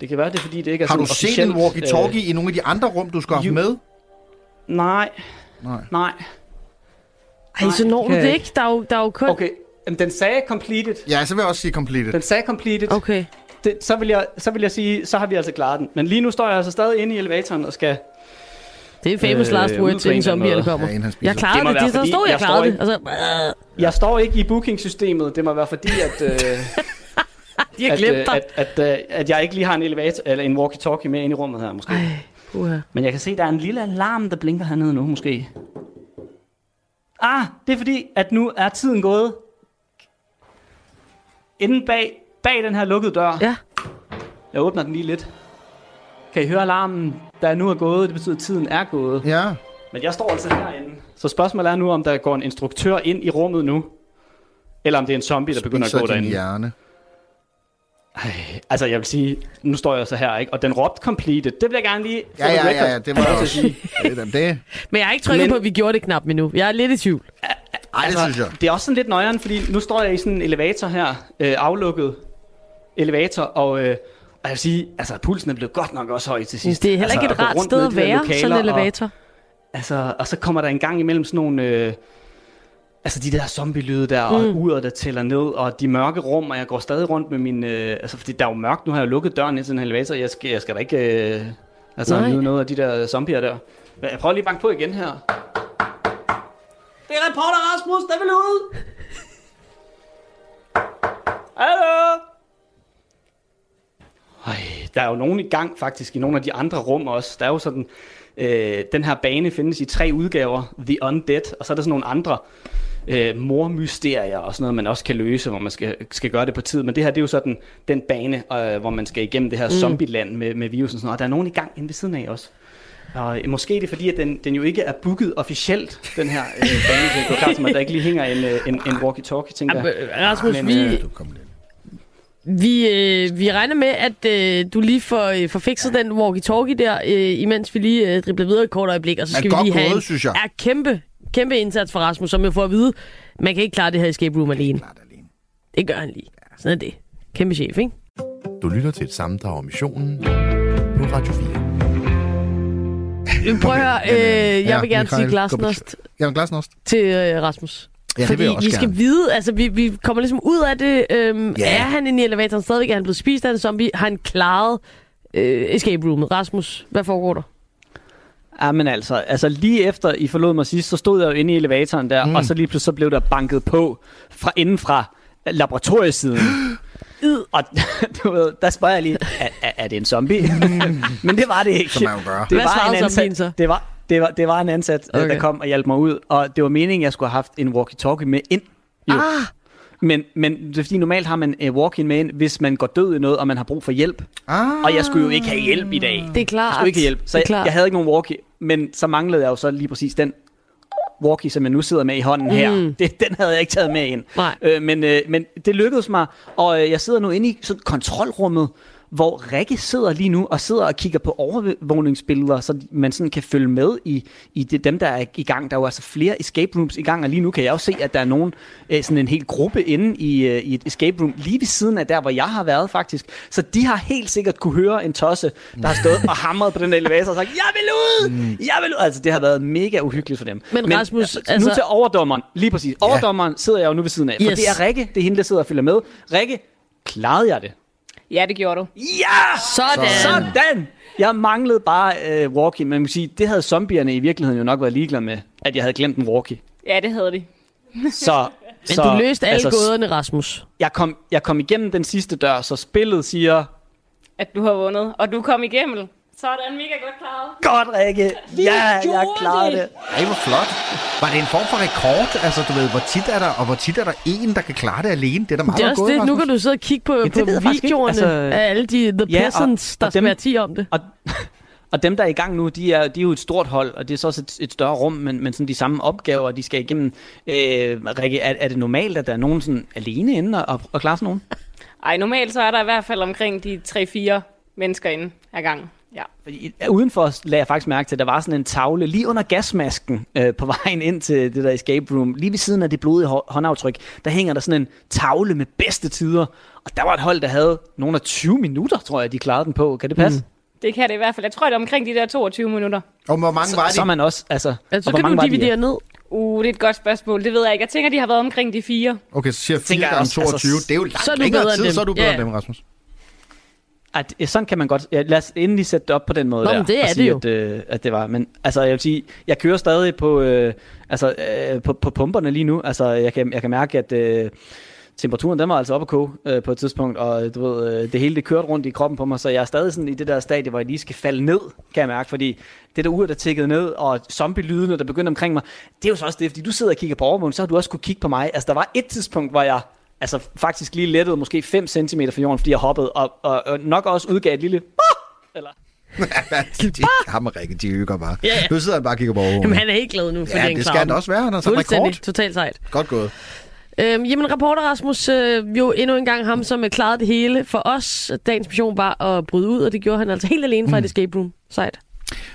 Det kan være, det er fordi, det ikke er Har du sådan set en officielt, walkie-talkie i nogle af de andre rum, du skal have med? Øh, nej, Nej. nej. Ej, så når det du det ikke. Der er jo, der er jo kun... Okay, jamen, den sagde completed. Ja, så vil jeg også sige completed. Den sagde completed. Okay. Det, så, vil jeg, så vil jeg sige, så har vi altså klaret den. Men lige nu står jeg altså stadig inde i elevatoren og skal... Det er famous Øh, last words, på en inden zombierne måde. kommer. Ja, inden. Jeg klarede Det det. Der fordi stod, jeg jeg klarede står det. Altså, Jeg står ikke i bookingsystemet. Det må være fordi, at, øh, <laughs> de har at, glemt øh, dig. at, at, øh, at jeg ikke lige har en elevator eller en walkie-talkie med ind i rummet her, måske. Ej, puha. Men jeg kan se, at der er en lille alarm, der blinker hernede nu, måske. Ah, det er fordi, at nu er tiden gået. inde bag, bag den her lukkede dør. Ja. Jeg åbner den lige lidt. Kan I høre alarmen, der er nu er gået? Det betyder, at tiden er gået. Ja. Men jeg står altså herinde. Så spørgsmålet er nu, om der går en instruktør ind i rummet nu. Eller om det er en zombie, der begynder at Spiser gå derinde. hjerne. Ej, altså jeg vil sige, nu står jeg så her, ikke? Og den råbte completed. Det vil jeg gerne lige Ja, ja, ja, ja, det var <laughs> Altså, også. sige. Det, er det, Men jeg har ikke trykket Men- på, at vi gjorde det knap endnu. Jeg er lidt i tvivl. ej, det synes jeg. Det er også sådan lidt nøjeren, fordi nu står jeg i sådan en elevator her, øh, aflukket elevator, og, øh, og jeg vil sige, altså pulsen er blevet godt nok også høj til sidst. Det er heller altså, ikke et gå rart sted at være, lokaler, sådan en og- elevator. Altså, og så kommer der en gang imellem sådan nogle... Øh, altså de der zombie-lyde der, og Mm. uret, der tæller ned, og de mørke rum, og jeg går stadig rundt med min... Øh, altså, fordi der er jo mørkt, nu har jeg lukket døren ind til den her elevator, jeg skal, jeg skal da ikke... Øh, altså, Nej. nyde noget af de der zombier der. Jeg prøver lige at banke på igen her. Det er reporter Rasmus, der vil ud! Hallo? Ej, der er jo nogen i gang faktisk i nogle af de andre rum også. Der er jo sådan, øh, den her bane findes i tre udgaver. The Undead, og så er der sådan nogle andre øh, mormysterier og sådan noget, man også kan løse, hvor man skal, skal gøre det på tid. Men det her, det er jo sådan den bane, øh, hvor man skal igennem det her mm. zombieland med, med virusen og sådan noget. Og der er nogen i gang inde ved siden af også. Og øh, måske er det fordi, at den, den jo ikke er booket officielt, den her øh, bane. Det er klart, som at der ikke lige hænger en, øh, en, en walkie-talkie, tænker jeg. Rasmus, Men, vi, øh. Vi, øh, vi regner med, at øh, du lige får, øh, får fikset den walkie-talkie der, øh, imens vi lige øh, dribler videre et kort øjeblik, og så skal vi lige have gået, en synes jeg. Ja, kæmpe, kæmpe indsats for Rasmus, som jo får at vide, man kan ikke klare det her escape room alene. Klart alene. Det gør han lige. Sådan er det. Kæmpe chef, ikke? Du lytter til et sammendrag om missionen på Radio 4. Prøv at høre, øh, jeg Ja, vil gerne Michael sige glasnost. til øh, Rasmus. Ja, det Fordi vil jeg også vi skal gerne. vide, altså vi, vi kommer ligesom ud af det. Øhm, Ja. Er han inde i elevatoren stadigvæk? Er han blevet spist af en zombie? Har han klaret øh, escape roomet? Rasmus, hvad foregår der? Ja, men altså, altså lige efter I forlod mig sidst, så stod jeg jo inde i elevatoren der, mm. og så lige pludselig så blev der banket på fra inden fra laboratoriesiden. <gasps> og <laughs> du ved, der spørger jeg lige, er, er, er det en zombie? <laughs> Men det var det ikke. Jo gør. Det var en så? ansat, det var, det var, det var en ansat, okay. Okay. der kom og hjalp mig ud, og det var meningen, at jeg skulle have haft en walkie-talkie med ind. Jo. Ah, Men, men det er fordi, normalt har man uh, walk-in med ind, hvis man går død i noget, og man har brug for hjælp. Ah, Og jeg skulle jo ikke have hjælp i dag. det er klart. Jeg skulle ikke have hjælp. Så jeg, jeg havde ikke nogen walkie, men så manglede jeg jo så lige præcis den walkie, som jeg nu sidder med i hånden her. Mm. Det, den havde jeg ikke taget med ind. Nej. Øh, men, øh, men det lykkedes mig, og øh, jeg sidder nu inde i sådan kontrolrummet, hvor Rikke sidder lige nu og sidder og kigger på overvågningsbilleder, så man sådan kan følge med i, i det, dem, der er i gang. Der er jo altså flere escape rooms i gang, og lige nu kan jeg også se, at der er nogen, øh, sådan en hel gruppe inde i, øh, i et escape room, lige ved siden af der, hvor jeg har været faktisk. Så de har helt sikkert kunne høre en tosse, der har stået og hamret på den der elevator og sagt, jeg vil ud! Jeg vil ud! Altså, det har været mega uhyggeligt for dem. Men Rasmus, altså, altså- Nu til overdommeren, lige præcis. Overdommeren sidder jeg jo nu ved siden af, for Yes. det er Rikke, det er hende, der sidder og følger med. Rikke, klarede jeg det? Ja, det gjorde du. Ja! Sådan. Sådan! Jeg manglede bare øh, walkie, men man kan sige, det havde zombierne i virkeligheden jo nok været ligeglade med, at jeg havde glemt en walkie. Ja, det havde de. Så, Men så, du løste alle altså, gåderne, Rasmus. Jeg kom, jeg kom igennem den sidste dør, så spillet siger, At du har vundet. Og du kom igennem. Sådan, mega godt klaret. godt Rikke, ja, jeg klarede det. det. Ej, hvor flot. Var det en form for rekord? Altså, du ved, hvor tit er der, og hvor tit er der en, der kan klare det alene? Det er da meget Det er godt det. Nu kan du sidde og kigge på, det på videoerne Altså- af alle de The Ja, og- Peasants, der og skal dem- være 10 om det. Og, og dem, der er i gang nu, de er, de er jo et stort hold, og det er så også et, et større rum, men, men sådan de samme opgaver, de skal igennem. Øh, Rikke, er, er det normalt, at der er nogen sådan alene inde og, og klare sådan nogen? Ej, normalt så er der i hvert fald omkring de 3-4 mennesker inde ad gangen. Ja. Fordi, udenfor lagde jeg faktisk mærke til, at der var sådan en tavle lige under gasmasken øh, på <laughs> vejen ind til det der escape room. Lige ved siden af det blodige hå- håndaftryk, der hænger der sådan en tavle med bedste tider. Og der var et hold, der havde nogle af 20 minutter, tror jeg, de klarede den på. Kan det passe? Mm. Det kan det i hvert fald. Jeg tror, det er omkring de der 22 minutter. Og hvor mange var Så, så er de? man også, altså... Altså, så kan du de, dividere ned. Uh, det er et godt spørgsmål. Det ved jeg ikke. Jeg tænker, de har været omkring de fire. Okay, så siger jeg 4 Tænker jeg gange også, altså, 22. Det er jo langt så er du længere tid, dem. så er du bedre Ja. end dem, Rasmus. At, ja, sådan kan man godt... Ja, lad os endelig sætte det op på den måde Nå, der. det er det sige, jo. At, øh, at det var. Men altså, jeg vil sige, jeg kører stadig på, øh, altså, øh, på, på pumperne lige nu. Altså, jeg kan, jeg kan mærke, at øh, temperaturen, den var altså oppe at koge øh, på et tidspunkt, og du ved, øh, det hele det kørte rundt i kroppen på mig, så jeg er stadig sådan i det der stadie, hvor jeg lige skal falde ned, kan jeg mærke, fordi det der ur, der tikkede ned, og zombie-lydene, der begyndte omkring mig, det er jo så også det, fordi du sidder og kigger på overvågning, så har du også kunne kigge på mig. Altså, der var et tidspunkt, hvor jeg altså faktisk lige lettet måske 5 cm fra jorden, fordi jeg hoppede, og, og, og nok også udgav et lille... Eller, <laughs> de, ham og Rikke, de hygger bare. Ja, ja. Nu sidder han bare og kigger på overhovedet. Jamen, han er helt glad nu, fordi Ja, han det skal han også være. Han har sat rekord. Totalt sejt. Godt gået. Øhm, jamen, reporter Rasmus, øh, jo endnu en gang ham, som øh, klarede det hele. For os, dagens mission var at bryde ud, og det gjorde han altså helt alene fra mm. et escape room. Sejt.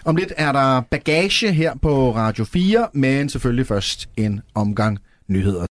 Om lidt er der bagage her på Radio 4, men selvfølgelig først en omgang nyheder.